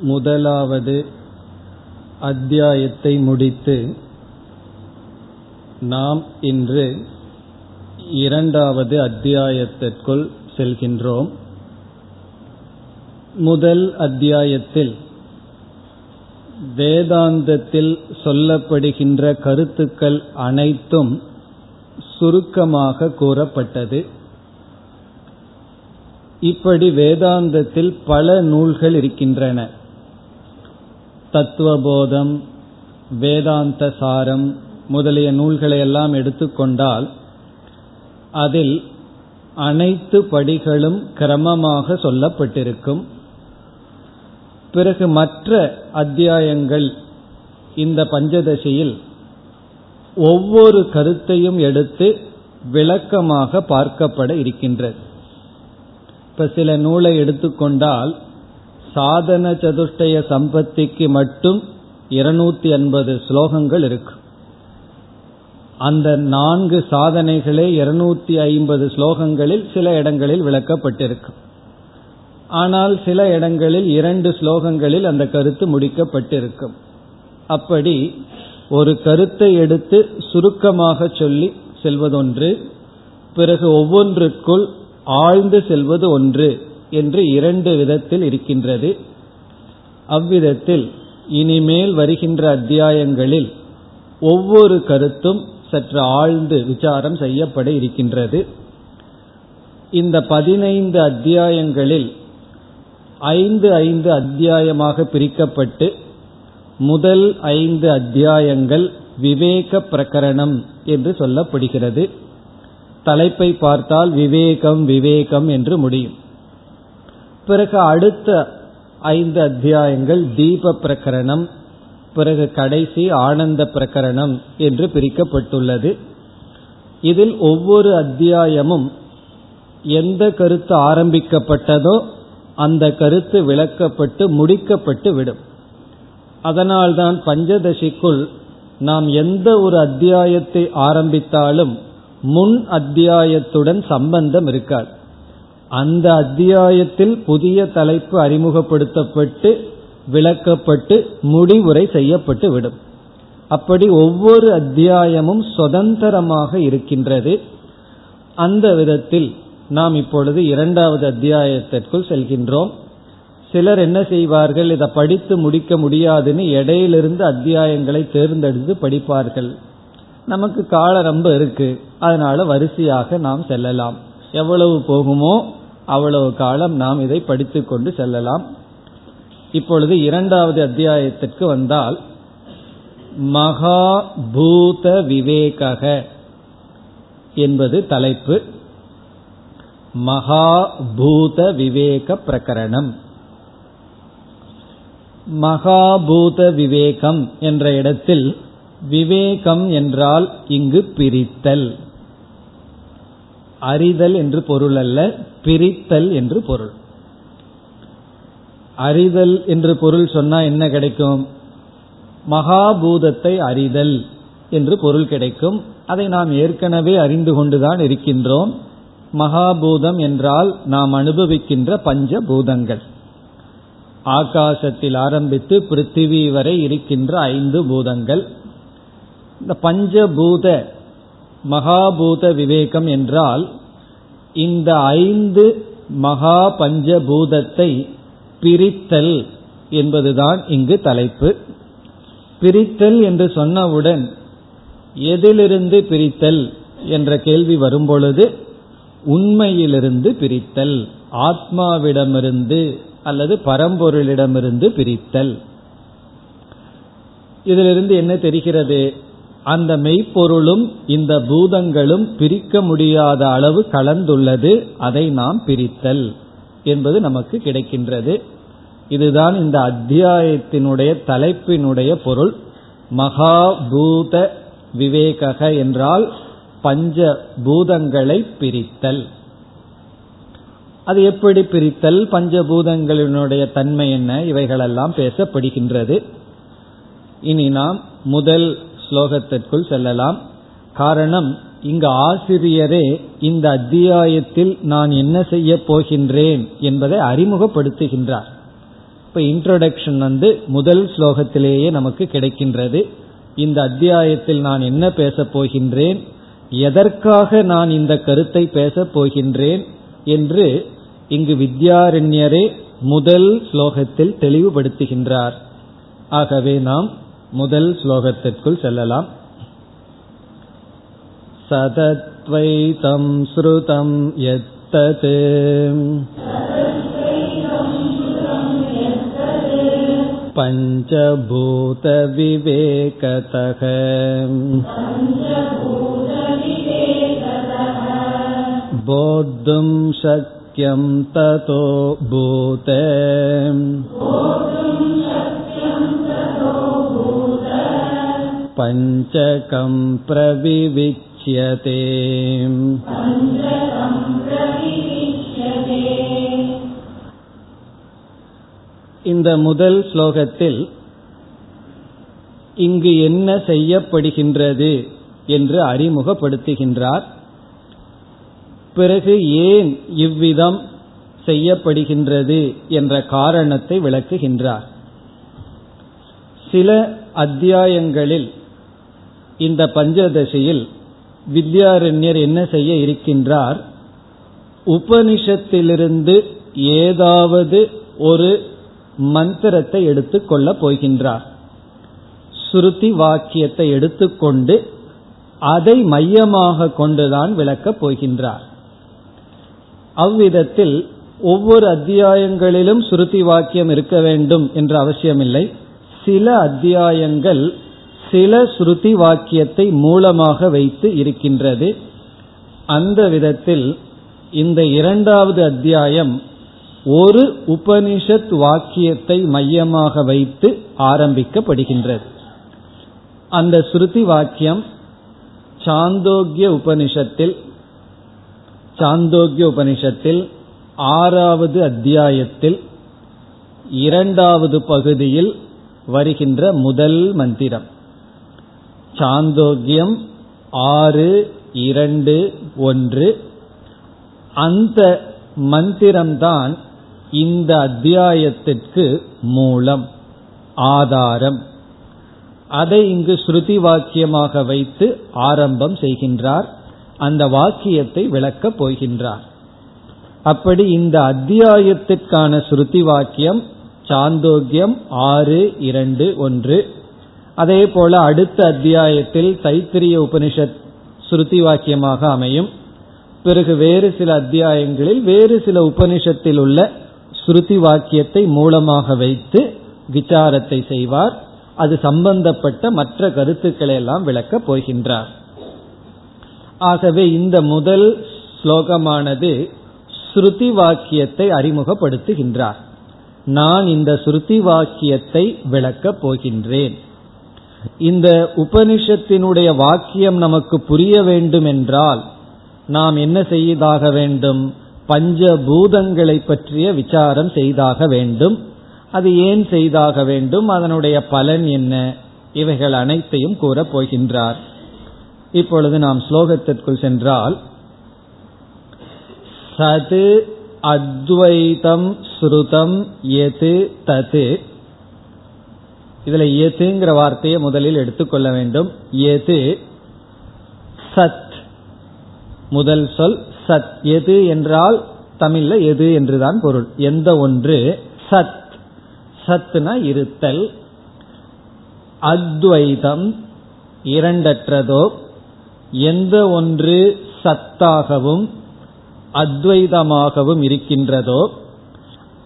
முதலாவது அத்தியாயத்தை முடித்து நாம் இன்று இரண்டாவது அத்தியாயத்திற்குள் செல்கின்றோம். முதல் அத்தியாயத்தில் வேதாந்தத்தில் சொல்லப்படுகின்ற கருத்துக்கள் அனைத்தும் சுருக்கமாக கூறப்பட்டது. இப்படி வேதாந்தத்தில் பல நூல்கள் இருக்கின்றன. தத்துவபோதம் வேதாந்த சாரம் முதலிய நூல்களை எல்லாம் எடுத்துக்கொண்டால் அதில் அனைத்து படிகளும் கிரமமாக சொல்லப்பட்டிருக்கும். பிறகு மற்ற அத்தியாயங்கள் இந்த பஞ்சதசியில் ஒவ்வொரு கருத்தையும் எடுத்து விளக்கமாக பார்க்கப்பட இருக்கின்றது. இப்ப சில நூலை எடுத்துக்கொண்டால் சாதன சதுஷ்டய சம்பத்திக்கு மட்டும் இருநூத்தி ஐம்பது ஸ்லோகங்கள் இருக்கு. அந்த நான்கு சாதனைகளே இருநூத்தி ஐம்பது ஸ்லோகங்களில் சில இடங்களில் விளக்கப்பட்டிருக்கும் ஆனால் சில இடங்களில் இரண்டு ஸ்லோகங்களில் அந்த கருத்து முடிக்கப்பட்டிருக்கும் அப்படி ஒரு கருத்தை எடுத்து சுருக்கமாக சொல்லி செல்வதொன்று பிறகு ஒவ்வொன்றுக்குள் ஆழ்ந்து செல்வது ஒன்று. என்று இரண்டு விதத்தில் இருக்கின்றது. அவ்விதத்தில் இனிமேல் வருகின்ற அத்தியாயங்களில் ஒவ்வொரு கருத்தும் சற்று ஆழ்ந்து விசாரம் செய்யப்பட இருக்கின்றது. இந்த பதினைந்து அத்தியாயங்களில் ஐந்து ஐந்து அத்தியாயமாக பிரிக்கப்பட்டு முதல் ஐந்து அத்தியாயங்கள் விவேக பிரகரணம் என்று சொல்லப்படுகிறது. தலைப்பை பார்த்தால் விவேகம் விவேகம் என்று முடியும். பிறகு அடுத்த ஐந்து அத்தியாயங்கள் தீப பிரகரணம் பிறகு கடைசி ஆனந்த பிரகரணம் என்று பிரிக்கப்பட்டுள்ளது. இதில் ஒவ்வொரு அத்தியாயமும் எந்த கருத்து ஆரம்பிக்கப்பட்டதோ அந்த கருத்து விளக்கப்பட்டு முடிக்கப்பட்டு விடும். அதனால்தான் பஞ்சதசிக்குள் நாம் எந்த ஒரு அத்தியாயத்தை ஆரம்பித்தாலும் முன் அத்தியாயத்துடன் சம்பந்தம் இருக்காது. அந்த அத்தியாயத்தில் புதிய தலைப்பு அறிமுகப்படுத்தப்பட்டு விளக்கப்பட்டு முடிவுரை செய்யப்பட்டு விடும். அப்படி ஒவ்வொரு அத்தியாயமும் சுதந்திரமாக இருக்கின்றது. அந்த விதத்தில் நாம் இப்பொழுது இரண்டாவது அத்தியாயத்திற்குள் செல்கின்றோம். சிலர் என்ன செய்வார்கள் இதை படித்து முடிக்க முடியாதுன்னு இடையிலிருந்து அத்தியாயங்களை தேர்ந்தெடுத்து படிப்பார்கள். நமக்கு கால ரொம்ப இருக்கு அதனால வரிசையாக நாம் செல்லலாம். எவ்வளவு போகுமோ அவ்வளவு காலம் நாம் இதை படித்துக்கொண்டு செல்லலாம். இப்பொழுது இரண்டாவது அத்தியாயத்திற்கு வந்தால் மகாபூத விவேக என்பது தலைப்பு. மகாபூத விவேக பிரகரணம். மகாபூத விவேகம் என்ற இடத்தில் விவேகம் என்றால் இங்கு பிரித்தல். அறிதல் என்று பொருள் அல்ல பிரித்தல் என்று பொருள். அறிதல் என்று பொருள் சொன்னா என்ன கிடைக்கும்? மகாபூதத்தை அறிதல் என்று பொருள் கிடைக்கும். அதை நாம் ஏற்கனவே அறிந்து கொண்டுதான் இருக்கின்றோம். மகாபூதம் என்றால் நாம் அனுபவிக்கின்ற பஞ்ச பூதங்கள் ஆகாசத்தில் ஆரம்பித்து பிருத்திவி வரை இருக்கின்ற ஐந்து பூதங்கள். இந்த பஞ்சபூத மகாபூத விவேகம் என்றால் இந்த ஐந்து மகா பஞ்சபூதத்தை பிரித்தல் என்பதுதான் இங்கு தலைப்பு. பிரித்தல் என்று சொன்னவுடன் எதிலிருந்து பிரித்தல் என்ற கேள்வி வரும்பொழுது உண்மையிலிருந்து பிரித்தல் ஆத்மாவிடமிருந்து அல்லது பரம்பொருளிடமிருந்து பிரித்தல். இதிலிருந்து என்ன தெரிகிறது? அந்த மெய்ப்பொருளும் இந்த பூதங்களும் பிரிக்க முடியாத அளவு கலந்துள்ளது அதை நாம் பிரித்தல் என்பது நமக்கு கிடைக்கின்றது. இதுதான் இந்த அத்தியாயத்தினுடைய தலைப்பினுடைய பொருள். மகாபூத விவேக என்றால் பஞ்ச பூதங்களை பிரித்தல். அது எப்படி பிரித்தல்? பஞ்சபூதங்களினுடைய தன்மை என்ன? இவைகளெல்லாம் பேசப்படுகின்றது. இனி நாம் முதல் ஸ்லோகத்திற்குள் செல்லலாம். காரணம் இங்கு ஆசிரியரே இந்த அத்தியாயத்தில் நான் என்ன செய்ய போகின்றேன் என்பதை அறிமுகப்படுத்துகின்றார். இப்ப இன்ட்ரோடக்ஷன் வந்து முதல் ஸ்லோகத்திலேயே நமக்கு கிடைக்கின்றது. இந்த அத்தியாயத்தில் நான் என்ன பேசப் போகின்றேன் எதற்காக நான் இந்த கருத்தை பேசப் போகின்றேன் என்று இங்கு வித்யாரண்யரே முதல் ஸ்லோகத்தில் தெளிவுபடுத்துகின்றார். ஆகவே நாம் முதல் ஸ்லோகத்திற்குள் செல்லலாம் சதத்வைதம் ஸ்ருதம் எத்தத் पञ्चभूतविवेकतः बोद्धुं शक्यं ततो भूत पञ्चकं प्रविविच्यते இந்த முதல் ஸ்லோகத்தில் இங்கு என்ன செய்யப்படுகின்றது என்று அறிமுகப்படுத்துகின்றார் பிறகு ஏன் இவ்விதம் செய்யப்படுகின்றது என்ற காரணத்தை விளக்குகின்றார் சில அத்தியாயங்களில் இந்த பஞ்சதசியில் வித்யாரண்யர் என்ன செய்ய இருக்கின்றார்? உபனிஷத்திலிருந்து ஏதாவது ஒரு மந்திரத்தை எடுத்துக்கொள்ள போகின்றார். ஸ்ருதி வாக்கியத்தை எடுத்துக்கொண்டு அதை மையமாக கொண்டுதான் விளக்கப் போகின்றார். அவ்விதத்தில் ஒவ்வொரு அத்தியாயங்களிலும் ஸ்ருதி வாக்கியம் இருக்க வேண்டும் என்ற அவசியமில்லை. சில அத்தியாயங்கள் சில ஸ்ருதி வாக்கியத்தை மூலமாக வைத்து இருக்கின்றது. அந்த விதத்தில் இந்த இரண்டாவது அத்தியாயம் ஒரு உபனிஷத் வாக்கியத்தை மையமாக வைத்து ஆரம்பிக்கப்படுகின்றது. அந்த ஸ்ருதி வாக்கியம் சாந்தோக்கிய உபனிஷத்தில் சாந்தோக்கிய உபனிஷத்தில் ஆறாவது அத்தியாயத்தில் இரண்டாவது பகுதியில் வருகின்ற முதல் மந்திரம். சாந்தோக்கியம் ஆறு இரண்டு ஒன்று. அந்த மந்திரம்தான் இந்த அத்தியாயத்திற்கு மூலம் ஆதாரம். அதை இங்கு ஸ்ருதி வாக்கியமாக வைத்து ஆரம்பம் செய்கின்றார். அந்த வாக்கியத்தை விளக்கப் போகின்றார். அப்படி இந்த அத்தியாயத்திற்கான ஸ்ருதி வாக்கியம் சாந்தோக்கியம் ஆறு இரண்டு ஒன்று. அதே போல அடுத்த அத்தியாயத்தில் தைத்திரிய உபனிஷத் ஸ்ருதி வாக்கியமாக அமையும். பிறகு வேறு சில அத்தியாயங்களில் வேறு சில உபனிஷத்தில் உள்ள ஸ்ருதி வாக்கியத்தை மூலமாக வைத்து விசாரத்தை செய்வார். அது சம்பந்தப்பட்ட மற்ற கருத்துக்களை எல்லாம் விளக்கப் போகின்றார். ஆகவே இந்த முதல் ஸ்லோகமானது ஸ்ருதி வாக்கியத்தை அறிமுகப்படுத்துகின்றார். நான் இந்த ஸ்ருதி வாக்கியத்தை விளக்கப் போகின்றேன். இந்த உபனிஷத்தினுடைய வாக்கியம் நமக்கு புரிய வேண்டும் என்றால் நாம் என்ன செய்தாக வேண்டும்? பஞ்சபூதங்களை பற்றிய விசாரம் செய்தாக வேண்டும். அது ஏன் செய்தாக வேண்டும்? அதனுடைய பலன் என்ன? இவைகள் அனைத்தையும் கூறப் போகின்றார். இப்பொழுது நாம் ஸ்லோகத்திற்குள் சென்றால் சது அத்வைதம் ஸ்ருதம் எது தது இதுல எதுங்கிற வார்த்தையை முதலில் எடுத்துக்கொள்ள வேண்டும். எது சத். முதல் சொல் சத். எது என்றால் தமிழ்ல எது என்றுதான் பொருள். எந்த ஒன்று? சத். சத்னா இருத்தல். அத்வைதம் இரண்டற்றதோ? எந்த ஒன்று சத்தாகவும் அத்வைதமாகவும் இருக்கின்றதோ?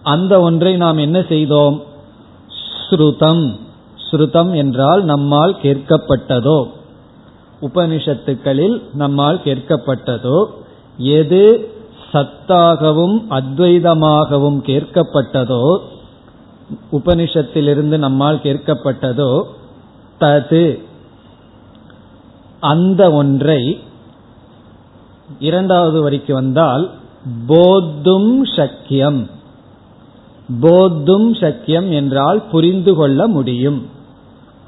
அந்த ஒன்றை நாம் என்ன செய்தோம்? ஸ்ருதம். ஸ்ருதம் என்றால் நம்மால் கேட்கப்பட்டதோ. உபனிஷத்துக்களில் நம்மால் கேட்கப்பட்டதோ. எது சத்தாகவும் அத்வைதமாகவும் கேட்கப்பட்டதோ உபனிஷத்திலிருந்து நம்மால் கேட்கப்பட்டதோ தது. அந்த ஒன்றை இரண்டாவது வரிக்கு வந்தால் போத்தும் சக்கியம். போத்தும் சக்கியம் என்றால் புரிந்து கொள்ள முடியும்.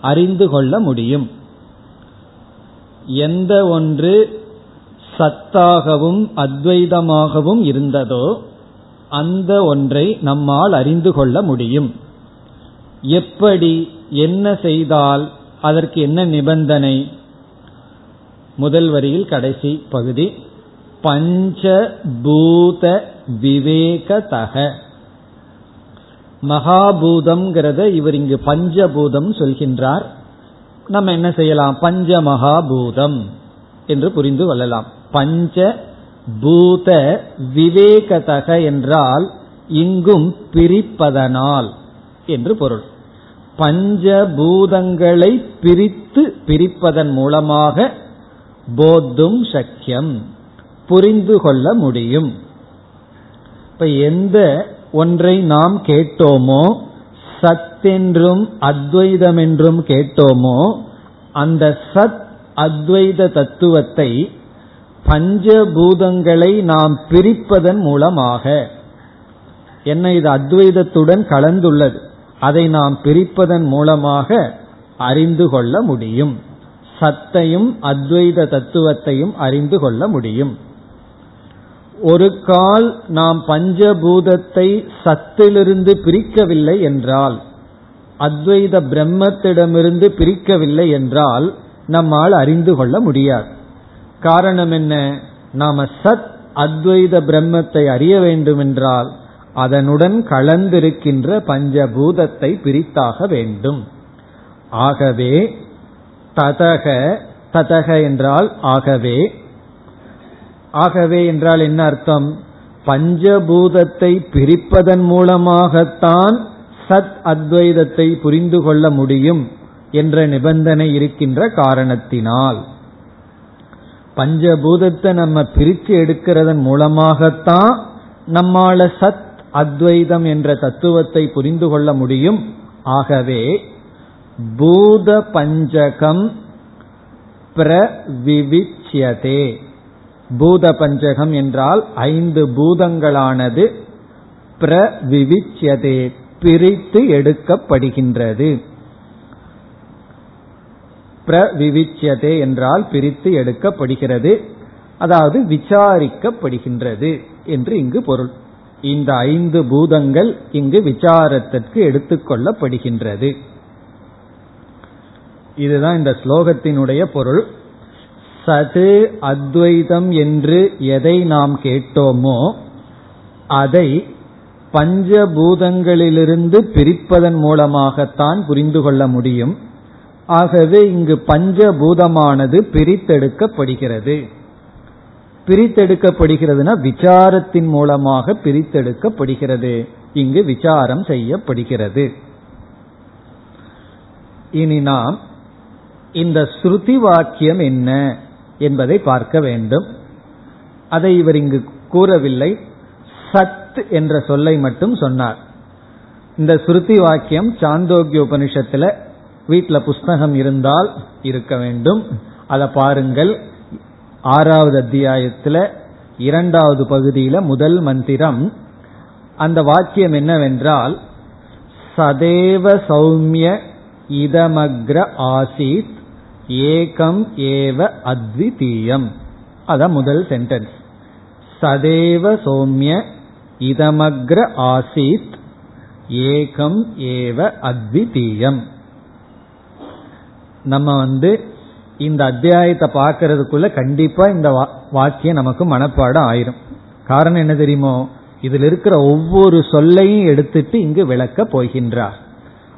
அறிந்து கொள்ள முடியும். எந்த ஒன்று சத்தாகவும் அத்வைதமாகவும் இருந்ததோ அந்த ஒன்றை நம்மால் அறிந்து கொள்ள முடியும். எப்படி என்ன செய்தால் அதற்கு என்ன நிபந்தனை? முதல் வரியில் கடைசி பகுதி பஞ்சபூத விவேகதக மகாபூதம்ங்கிறத இவர் இங்கு பஞ்சபூதம் சொல்கின்றார். நம்ம என்ன செய்யலாம்? பஞ்ச மகாபூதம் என்று புரிந்து கொள்ளலாம். பஞ்ச பூத விவேகதக என்றால் இங்கும் பிரிப்பதனால் என்று பொருள். பஞ்சபூதங்களை பிரித்து பிரிப்பதன் மூலமாக போத்தும் சக்கியம் புரிந்து கொள்ள முடியும். இப்ப எந்த ஒன்றை நாம் கேட்டோமோ சத் என்றும் அத்வைதம் என்றும் கேட்டோமோ அந்த சத் அத்வைத தத்துவத்தை பஞ்சபூதங்களை நாம் பிரிப்பதன் மூலமாக என்ன இது அத்வைதத்துடன் கலந்துள்ளது அதை நாம் பிரிப்பதன் மூலமாக அறிந்து கொள்ள முடியும். சத்தையும் அத்வைத தத்துவத்தையும் அறிந்து கொள்ள முடியும். ஒரு கால் நாம் பஞ்சபூதத்தை சத்திலிருந்து பிரிக்கவில்லை என்றால் அத்வைத பிரம்மத்திடமிருந்து பிரிக்கவில்லை என்றால் நம்மால் அறிந்து கொள்ள முடியாது. காரணம் என்ன? நாம சத் அத்வைத பிரம்மத்தை அறிய வேண்டுமென்றால் அதனுடன் கலந்திருக்கின்ற பஞ்சபூதத்தை பிரித்தாக வேண்டும். ஆகவே ததக ததக என்றால் ஆகவே ஆகவே என்றால் என்ன அர்த்தம்? பஞ்சபூதத்தை பிரிப்பதன் மூலமாகத்தான் சத் அத்வைதத்தை புரிந்து கொள்ள முடியும் என்ற நிபந்தனை இருக்கின்ற காரணத்தினால். பஞ்சபூதத்தை நம்ம பிரித்து எடுக்கிறதன் மூலமாகத்தான் நம்மால சத் அத்வைதம் என்ற தத்துவத்தை புரிந்து கொள்ள முடியும். ஆகவே பூத பஞ்சகம் பிரவிவிச்சியதே. பூத பஞ்சகம் என்றால் ஐந்து பூதங்களானது பிரவிவிச்சியதே பிரித்து எடுக்கப்படுகின்றது. பிரவிவிச்சியதே என்றால் பிரித்து எடுக்கப்படுகிறது அதாவது விசாரிக்கப்படுகின்றது என்று இங்கு பொருள். இந்த ஐந்து பூதங்கள் இங்கு விசாரத்திற்கு எடுத்துக்கொள்ளப்படுகின்றது இதுதான் இந்த ஸ்லோகத்தினுடைய பொருள். சது அத்வைதம் என்று எதை நாம் கேட்டோமோ அதை பஞ்சபூதங்களிலிருந்து பிரிப்பதன் மூலமாகத்தான் புரிந்து கொள்ள முடியும். ஆகவே இங்கு பஞ்சபூதமானது பிரித்தெடுக்கப்படுகிறது. பிரித்தெடுக்கப்படுகிறதுனா விசாரத்தின் மூலமாக பிரித்தெடுக்கப்படுகிறது. இங்கு விசாரம் செய்யப்படுகிறது. இனி நாம் இந்த ஸ்ருதி வாக்கியம் என்ன? என்பதை பார்க்க வேண்டும். அதை இவர் இங்கு கூறவில்லை. சத் என்ற சொல்லை மட்டும் சொன்னார். இந்த ஸ்ருதி வாக்கியம் சாந்தோக்கிய உபனிஷத்துல வீட்டில் புஸ்தகம் இருந்தால் இருக்க வேண்டும். அதை பாருங்கள். ஆறாவது அத்தியாயத்துல இரண்டாவது பகுதியில முதல் மந்திரம். அந்த வாக்கியம் என்னவென்றால் சதேவ சௌமிய இதமக்ர ஆசீத் ஏகம் ஏவ அத்விதீயம். அதான் முதல் சென்டென்ஸ் சதேவ சௌமிய இதமக்ர ஆசீத் ஏகம் ஏவ அத்விதீயம். நம்ம வந்து இந்த அத்தியாயத்தை பார்க்கறதுக்குள்ள கண்டிப்பா இந்த வாக்கியம் நமக்கு மனப்பாடம் ஆயிரும். காரணம் என்ன தெரியுமோ? இதில் இருக்கிற ஒவ்வொரு சொல்லையும் எடுத்துட்டு இங்கு விளக்க போகின்றார்.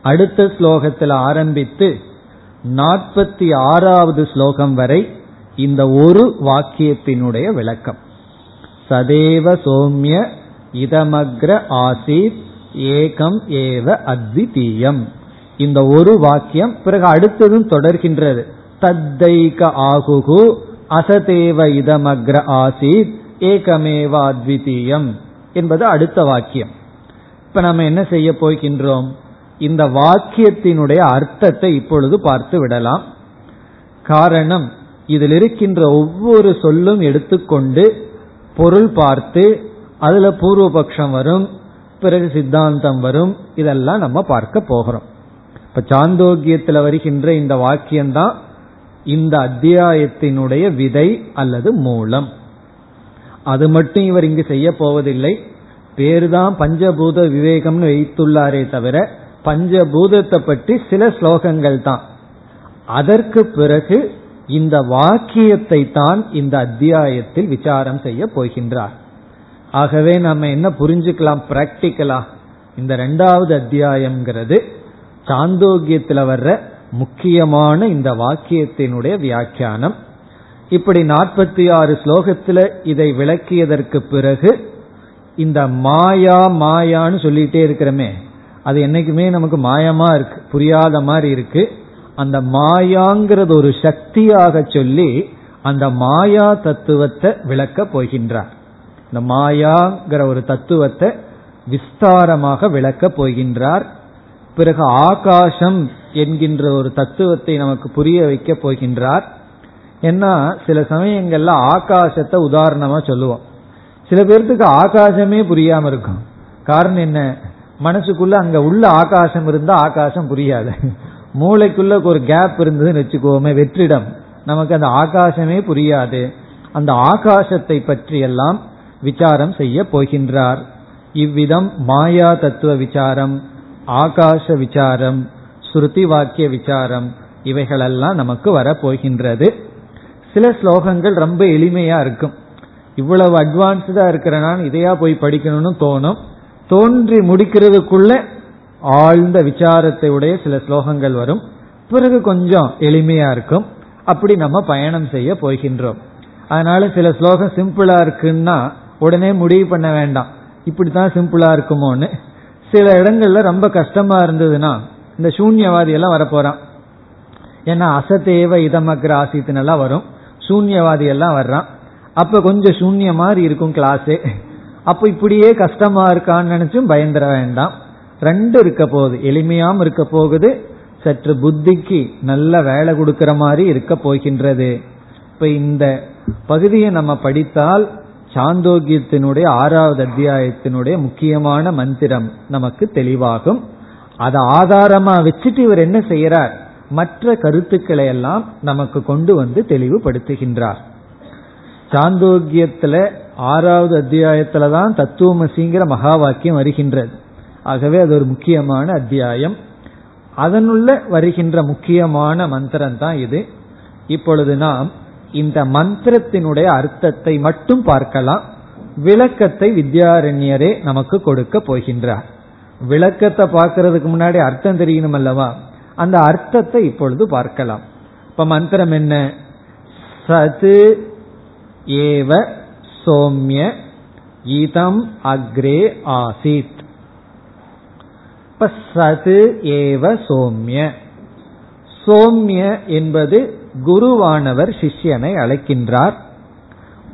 அடுத்த ஸ்லோகத்தில் ஆரம்பித்து நாற்பத்தி ஆறாவது ஸ்லோகம் வரை இந்த ஒரு வாக்கியத்தினுடைய விளக்கம். சதேவ சோமிய இதமக்ர ஆசீத் ஏகம் ஏவ அத்விதீயம். இந்த ஒரு வாக்கியம் பிறகு அடுத்ததும் தொடர்கின்றது. தத்தைக ஆகுகு அசதேவ இதமக்ர ஆசீத் ஏகமேவ அத்விதீயம் என்பது அடுத்த வாக்கியம். இப்ப நம்ம என்ன செய்ய போகின்றோம்? இந்த வாக்கியத்தினுடைய அர்த்தத்தை இப்பொழுது பார்த்து விடலாம். காரணம் இதில் இருக்கின்ற ஒவ்வொரு சொல்லும் எடுத்துக்கொண்டு பொருள் பார்த்து அதுல பூர்வபக்ஷம் வரும் பிறகு சித்தாந்தம் வரும் இதெல்லாம் நம்ம பார்க்க போகிறோம். இப்ப சாந்தோக்கியத்தில் வருகின்ற இந்த வாக்கியம்தான் இந்த அத்தியாயத்தினுடைய விதை அல்லது மூலம். அது மட்டும் இவர் இங்கு செய்ய போவதில்லை. பேருதான் பஞ்சபூத விவேகம்னு வைத்துள்ளாரே தவிர பஞ்சபூதத்தை பற்றி சில ஸ்லோகங்கள் தான். அதற்கு பிறகு இந்த வாக்கியத்தை தான் இந்த அத்தியாயத்தில் விசாரம் செய்ய போகின்றார். ஆகவே நம்ம என்ன புரிஞ்சுக்கலாம் பிராக்டிக்கலா? இந்த ரெண்டாவது அத்தியாயம்ங்கிறது சாந்தோக்கியத்தில் வர்ற முக்கியமான இந்த வாக்கியத்தினுடைய வியாக்கியானம். இப்படி நாற்பத்தி ஆறு ஸ்லோகத்துல இதை விளக்கியதற்கு பிறகு இந்த மாயா மாயான்னு சொல்லிட்டே இருக்கிறோமே அது என்னைக்குமே நமக்கு மாயமா இருக்கு புரியாத மாதிரி இருக்கு. அந்த மாயாங்கிறது ஒரு சக்தியாக சொல்லி அந்த மாயா தத்துவத்தை விளக்க போகின்றார். இந்த மாயாங்கிற ஒரு தத்துவத்தை விஸ்தாரமாக விளக்க போகின்றார். பிறகு ஆகாசம் என்கின்ற ஒரு தத்துவத்தை நமக்கு புரிய வைக்க போகின்றார். ஏன்னா சில சமயங்கள்ல ஆகாசத்தை உதாரணமா சொல்லுவோம். சில பேர்த்துக்கு ஆகாசமே புரியாம இருக்கும். காரணம் என்ன? மனசுக்குள்ள அங்க உள்ள ஆகாசம் இருந்தா ஆகாசம் புரியாது. மூளைக்குள்ள ஒரு கேப் இருந்ததுன்னு வச்சுக்கோமே வெற்றிடம். நமக்கு அந்த ஆகாசமே புரியாது. அந்த ஆகாசத்தை பற்றி எல்லாம் விசாரம் செய்ய போகின்றார். இவ்விதம் மாயா தத்துவ விசாரம் ஆகாச விசாரம் ஸ்ருதி வாக்கிய விசாரம் இவைகளெல்லாம் நமக்கு வரப்போகின்றது. சில ஸ்லோகங்கள் ரொம்ப எளிமையா இருக்கும். இவ்வளவு அட்வான்ஸ்டா இருக்கிறனால இதையா போய் படிக்கணும்னு தோணும். தோன்றி முடிக்கிறதுக்குள்ள ஆழ்ந்த விசாரத்தை உடைய சில ஸ்லோகங்கள் வரும். பிறகு கொஞ்சம் எளிமையா இருக்கும். அப்படி நம்ம பயணம் செய்ய போகின்றோம். அதனால சில ஸ்லோகம் சிம்பிளா இருக்குன்னா உடனே முடிவு பண்ண வேண்டாம். இப்படித்தான் சிம்பிளா இருக்குமோன்னு. சில இடங்கள்ல ரொம்ப கஷ்டமா இருந்ததுன்னா இந்த சூன்யவாதி எல்லாம் வரப்போறான். ஏன்னா அசதேவ இதமக்ர எல்லாம் வரும். சூன்யவாதி எல்லாம் வர்றான். அப்ப கொஞ்சம் சூன்ய மாதிரி இருக்கும் கிளாஸே அப்ப இப்படியே கஷ்டமா இருக்கான்னு நினைச்சும் பயந்துட வேண்டாம். ரெண்டு இருக்க போகுது. எளிமையாம் இருக்க போகுது. சற்று புத்திக்கு நல்ல வேலை கொடுக்கிற மாதிரி இருக்க போகின்றது. இப்ப இந்த பகுதியை நம்ம படித்தால் சாந்தோக்கியத்தினுடைய ஆறாவது அத்தியாயத்தினுடைய முக்கியமான மந்திரம் நமக்கு தெளிவாகும். அதை ஆதாரமா வச்சுட்டு இவர் என்ன செய்யறார்? மற்ற கருத்துக்களை எல்லாம் நமக்கு கொண்டு வந்து தெளிவுபடுத்துகின்றார். சாந்தோக்கியத்துல ஆறாவது அத்தியாயத்துல தான் தத்துவமசிங்கிற மகா வாக்கியம் வருகின்றது. ஆகவே அது ஒரு முக்கியமான அத்தியாயம். அதனுள்ள வருகின்ற முக்கியமான மந்திரம் தான் இது. இப்பொழுது நாம் இந்த மந்திரத்தினுடைய அர்த்தத்தை மட்டும் பார்க்கலாம். விளக்கத்தை வித்யாரண்யரே நமக்கு கொடுக்க போகின்றார். விளக்கத்தை பார்க்கறதுக்கு முன்னாடி அர்த்தம் தெரியணும் அல்லவா? அந்த அர்த்தத்தை இப்பொழுது பார்க்கலாம். இப்ப மந்திரம் என்ன? சது ஏவ சோம்ய இதம் அக்ரே ஆசித். இப்ப சது ஏவ சோம்ய. சோம்ய என்பது குருவானவர் சிஷ்யனை அழைக்கின்றார்.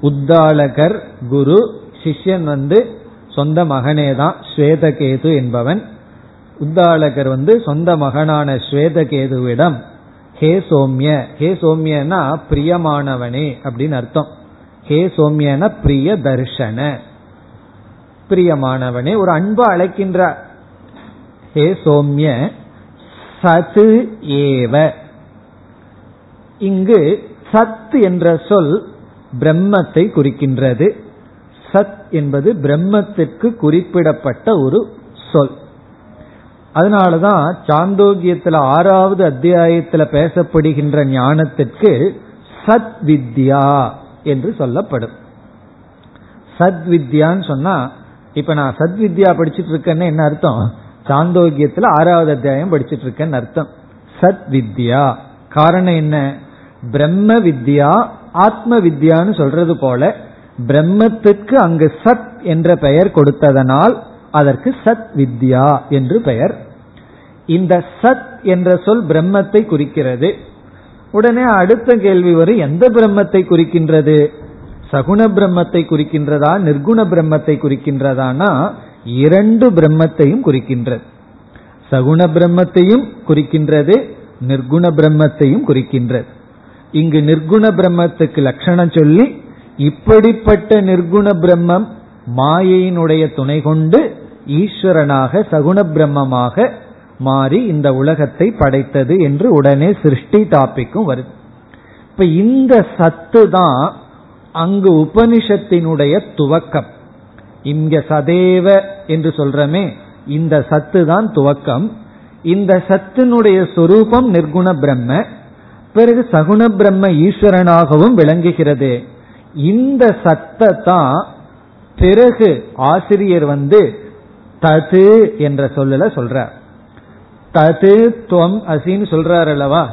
உத்தாலகர் குரு சிஷ்யன் வந்து சொந்த மகனே தான் ஸ்வேதகேது என்பவன். உத்தாலகர் வந்து சொந்த மகனான ஸ்வேதகேதுவிடம் ஹே சோம்ய ஹே சோம்யனா பிரியமானவனே அப்படின்னு அர்த்தம். ஹே சோமியன பிரிய தர்ஷன பிரியமானவனே ஒரு அன்பு அழைக்கின்றார் ஹே சோமிய சது ஏவ. இங்கு சத் என்ற சொல் பிரம்மத்தை குறிக்கின்றது. சத் என்பது பிரம்மத்திற்கு குறிப்பிடப்பட்ட ஒரு சொல். அதனாலதான் சாந்தோக்கியத்தில் ஆறாவது அத்தியாயத்தில் பேசப்படுகின்ற ஞானத்திற்கு சத் வித்யா. என்று சொல்லப்படும். சத் வித்யான்னு சொன்னா இப்ப நான் சத் வித்யா படிச்சுட்டு இருக்கேன்னு என்ன அர்த்தம்? சாந்தோக்கியத்துல ஆறாவது அத்தியாயம் படிச்சுட்டு இருக்கேன்னு அர்த்தம். சத் வித்யா காரணம் என்ன? பிரம்ம வித்யா ஆத்ம வித்யான்னு சொல்றது போல பிரம்மத்துக்கு அங்கு சத் என்ற பெயர் கொடுத்ததனால் அதற்கு சத் வித்யா என்று பெயர். இந்த சத் என்ற சொல் பிரம்மத்தை குறிக்கிறது. உடனே அடுத்த கேள்வி வரும். எந்த பிரம்மத்தை குறிக்கின்றது? சகுண பிரம்மத்தை குறிக்கின்றதா? நிர்குண பிரம்மத்தை குறிக்கின்றதானா? இரண்டு பிரம்மத்தையும் குறிக்கின்றது. சகுண பிரம்மத்தையும் குறிக்கின்றது நிர்குண பிரம்மத்தையும் குறிக்கின்றது. இங்கு நிர்குண பிரம்மத்துக்கு லட்சணம் சொல்லி இப்படிப்பட்ட நிர்குண பிரம்மம் மாயையினுடைய துணை கொண்டு ஈஸ்வரனாக சகுண பிரம்மமாக மாறி இந்த உலகத்தை படைத்தது என்று உடனே சிருஷ்டி டாபிக்கும் வருது. இப்ப இந்த சத்து தான் அங்கு உபனிஷத்தினுடைய துவக்கம். இங்க சதேவ என்று சொல்றமே இந்த சத்து தான் துவக்கம். இந்த சத்தினுடைய சொரூபம் நிர்குண பிரம்ம பிறகு சகுண பிரம்ம ஈஸ்வரனாகவும் விளங்குகிறது. இந்த சத்தை தான் பிறகு ஆசிரியர் வந்து தது என்ற சொல்லல சொல்றார். தது துவம் அசின்னு சொல்றாரு அல்லவா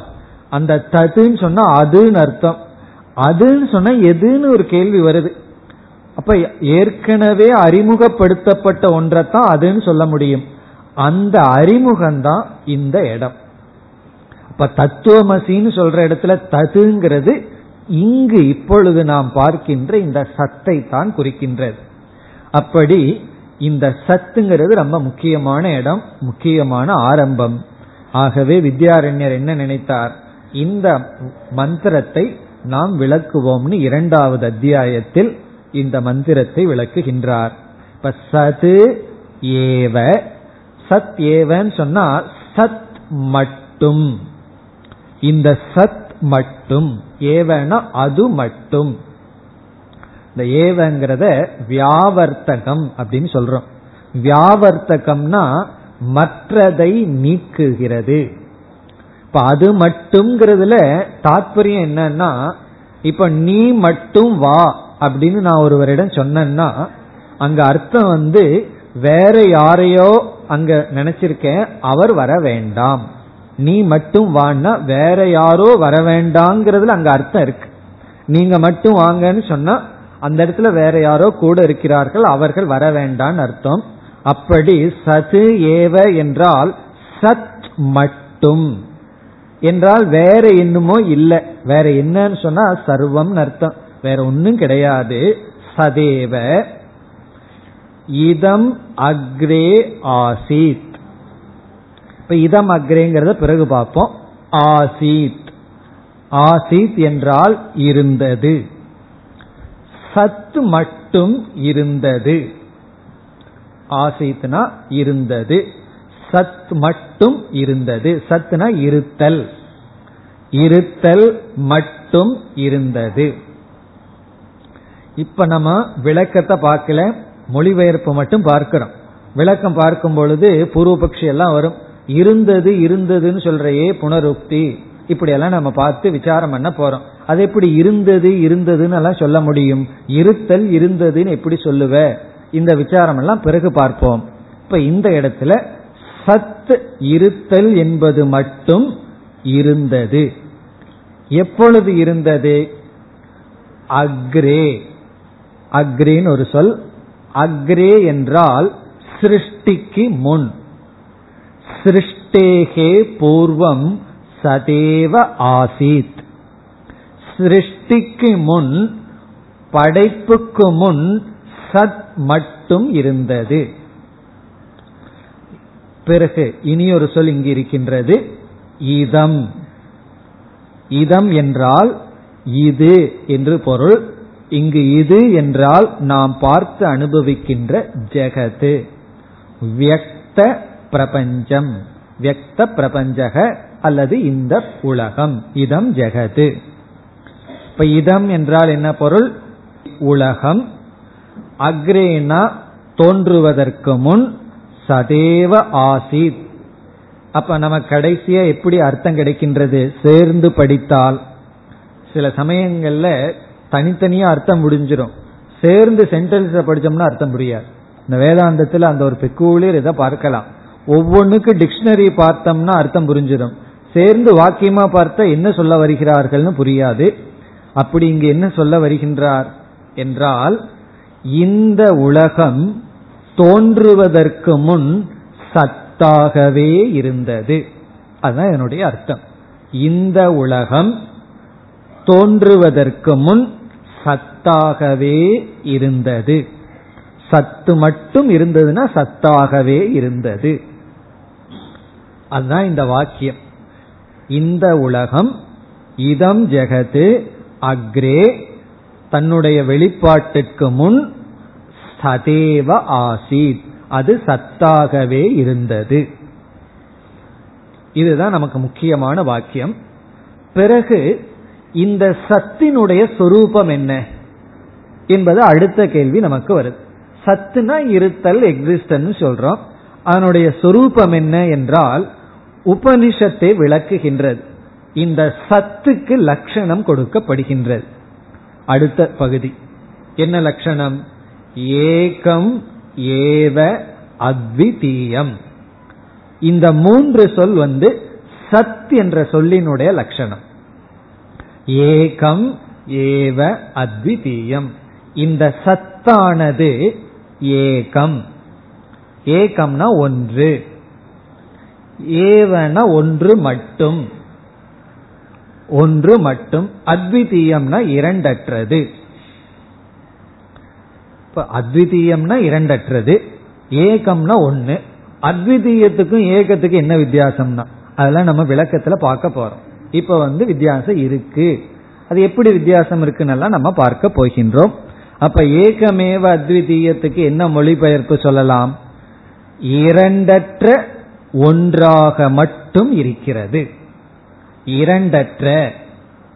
அந்த ததுன்னு சொன்னா அதுன்னு அர்த்தம். அதுன்னு சொன்னா எதுன்னு ஒரு கேள்வி வருது. அப்ப ஏற்கனவே அறிமுகப்படுத்தப்பட்ட ஒன்றைத்தான் அதுன்னு சொல்ல முடியும். அந்த அறிமுகம்தான் இந்த இடம். இப்ப தத்துவமசின்னு சொல்ற இடத்துல ததுங்கிறது இங்கு இப்பொழுது நாம் பார்க்கின்ற இந்த சத்தை தான் குறிக்கின்றது. அப்படி இந்த சத்துங்கிறது ரொம்ப முக்கியமான இடம் முக்கியமான ஆரம்பம். ஆகவே வித்யாரண்யர் என்ன நினைத்தார்? இந்த மந்திரத்தை நாம் விளக்குவோம்னு இரண்டாவது அத்தியாயத்தில் இந்த மந்திரத்தை விளக்குகின்றார். இப்ப சது ஏவ சத் ஏவன்னு சொன்னா சத் மட்டும். இந்த சத் மட்டும் ஏவனா அது மட்டும். இந்த ஏவங்கிறத வியாவர்த்தகம் அப்படின்னு சொல்றோம். வியாவர்த்தகம்னா மற்றதை நீக்குகிறது. இப்ப அது மட்டும்ங்கிறதுல தாற்பயம் என்னன்னா இப்ப நீ மட்டும் வா அப்படின்னு நான் ஒருவரிடம் சொன்னேன்னா அங்க அர்த்தம் வந்து வேற யாரையோ அங்க நினைச்சிருக்கேன் அவர் வர வேண்டாம். நீ மட்டும் வான்னா வேற யாரோ வர வேண்டாங்கிறதுல அங்க அர்த்தம் இருக்கு. நீங்க மட்டும் வாங்கன்னு சொன்னா அந்த இடத்துல வேற யாரோ கூட இருக்கிறார்கள் அவர்கள் வர வேண்டான்னு அர்த்தம். அப்படி சது ஏவ என்றால் சத் மட்டும். என்றால் வேற என்னமோ இல்லை. வேற என்னன்னு சொன்னா சர்வம் அர்த்தம். வேற ஒன்னும் கிடையாது. சதேவ. இதம் அக்ரே ஆசீத். இப்ப இதம் அக்ரேங்கிறத பிறகு பார்ப்போம். ஆசீத். ஆசீத் என்றால் இருந்தது. சத்து மட்டும் இருந்தது. ஆசைத்னா இருந்தது. சத் மட்டும் இருந்தது. சத்னா இருத்தல். இருத்தல் மட்டும் இருந்தது. இப்ப நம்ம விளக்கத்தை பார்க்கல. மொழிபெயர்ப்பு மட்டும் பார்க்கிறோம். விளக்கம் பார்க்கும் பொழுது பூர்வபக்ஷி எல்லாம் வரும். இருந்தது இருந்ததுன்னு சொல்றையே புனருக்தி. இப்படி எல்லாம் நம்ம பார்த்து விசாரம் பண்ண போறோம். அது எப்படி இருந்தது இருந்ததுன்னு எல்லாம் சொல்ல முடியும். இருத்தல் இருந்ததுன்னு எப்படி சொல்லுவ? இந்த விசாரம் எல்லாம் பிறகு பார்ப்போம். இப்ப இந்த இடத்துல சத் இருத்தல் என்பது மட்டும் இருந்தது. எப்பொழுது இருந்தது? அக்ரே. அக்ரேன்னு ஒரு சொல். அக்ரே என்றால் சிருஷ்டிக்கு முன். சிருஷ்டேகே பூர்வம் சதேவ ஆசீத். சிருஷ்டிக்கு முன் படைப்புக்கு முன் சத் மட்டும் இருந்தது. பிறகு இனி ஒரு சொல் இங்கு இருக்கின்றது. இதம். இதம் என்றால் இது என்று பொருள். இங்கு இது என்றால் நாம் பார்த்து அனுபவிக்கின்ற ஜெகத்து. வியக்த பிரபஞ்சம். வியக்த பிரபஞ்சக அல்லது இந்த உலகம். இதம் ஜெகது இப்ப இதம் என்றால் என்ன பொருள்? உலகம். அக்ரேனா தோன்றுவதற்கு முன் சதேவ ஆசித். அப்ப நம்ம கடைசியா எப்படி அர்த்தம் கிடைக்கின்றது? சேர்ந்து படித்தால். சில சமயங்கள்ல தனித்தனியா அர்த்தம் முடிஞ்சிடும் சேர்ந்து சென்டென்ஸ படிச்சோம்னா அர்த்தம் புரியாது. இந்த வேதாந்தத்தில் அந்த ஒரு பெக்கூலியர் இதை பார்க்கலாம். ஒவ்வொன்றுக்கு டிக்ஷனரி பார்த்தோம்னா அர்த்தம் புரிஞ்சிடும் சேர்ந்து வாக்கியமா பார்த்தா என்ன சொல்ல வருகிறார்கள்னு புரியாது. அப்படி இங்கு என்ன சொல்ல வருகின்றார் என்றால் இந்த உலகம் தோன்றுவதற்கு முன் சத்தாகவே இருந்தது. அதுதான் என்னுடைய அர்த்தம். இந்த உலகம் தோன்றுவதற்கு முன் சத்தாகவே இருந்தது. சத்து மட்டும் இருந்ததுன்னா சத்தாகவே இருந்தது. அதுதான் இந்த வாக்கியம். இந்த உலகம் இதம் ஜெகது அக்ரே தன்னுடைய வெளிப்பாட்டுக்கு முன் சதேவ ஆசீத். அது சத்தாகவே இருந்தது. இதுதான் நமக்கு முக்கியமான வாக்கியம். பிறகு இந்த சத்தினுடைய சொரூபம் என்ன என்பது அடுத்த கேள்வி நமக்கு வருது. சத்துனா இருத்தல் எக்ஸிஸ்டன் சொல்றோம். அதனுடைய சொரூபம் என்ன என்றால் உபனிஷத்தை விளக்குகின்றது. இந்த சத்துக்கு லட்சணம் கொடுக்கப்படுகின்றது. அடுத்த பகுதி. என்ன லட்சணம்? ஏகம் ஏவ அத்விதீயம். இந்த மூன்று சொல் வந்து சத் என்ற சொல்லினுடைய லட்சணம். ஏகம் ஏவ அத்விதீயம். இந்த சத்தானது ஏகம். ஏகம்னா ஒன்று. ஏவன ஒன்று மட்டும். ஒன்று மட்டும் அத்விதீயம்னா இரண்டற்றது. அத்விதீயம்னா இரண்டற்றது ஏகம்னா ஒன்னு அத்விதீயத்துக்கும் ஏகத்துக்கும் என்ன வித்தியாசம்னா அதெல்லாம் நம்ம விளக்கத்துல பார்க்க போறோம். இப்ப வந்து வித்தியாசம் இருக்கு. அது எப்படி வித்தியாசம் இருக்குன்னு நம்ம பார்க்க போகின்றோம். அப்ப ஏகமேவ அத்விதீயத்துக்கு என்ன மொழிபெயர்ப்பு சொல்லலாம்? இரண்டற்ற ஒன்றாக மட்டும் இருக்கிறது. இரண்டற்ற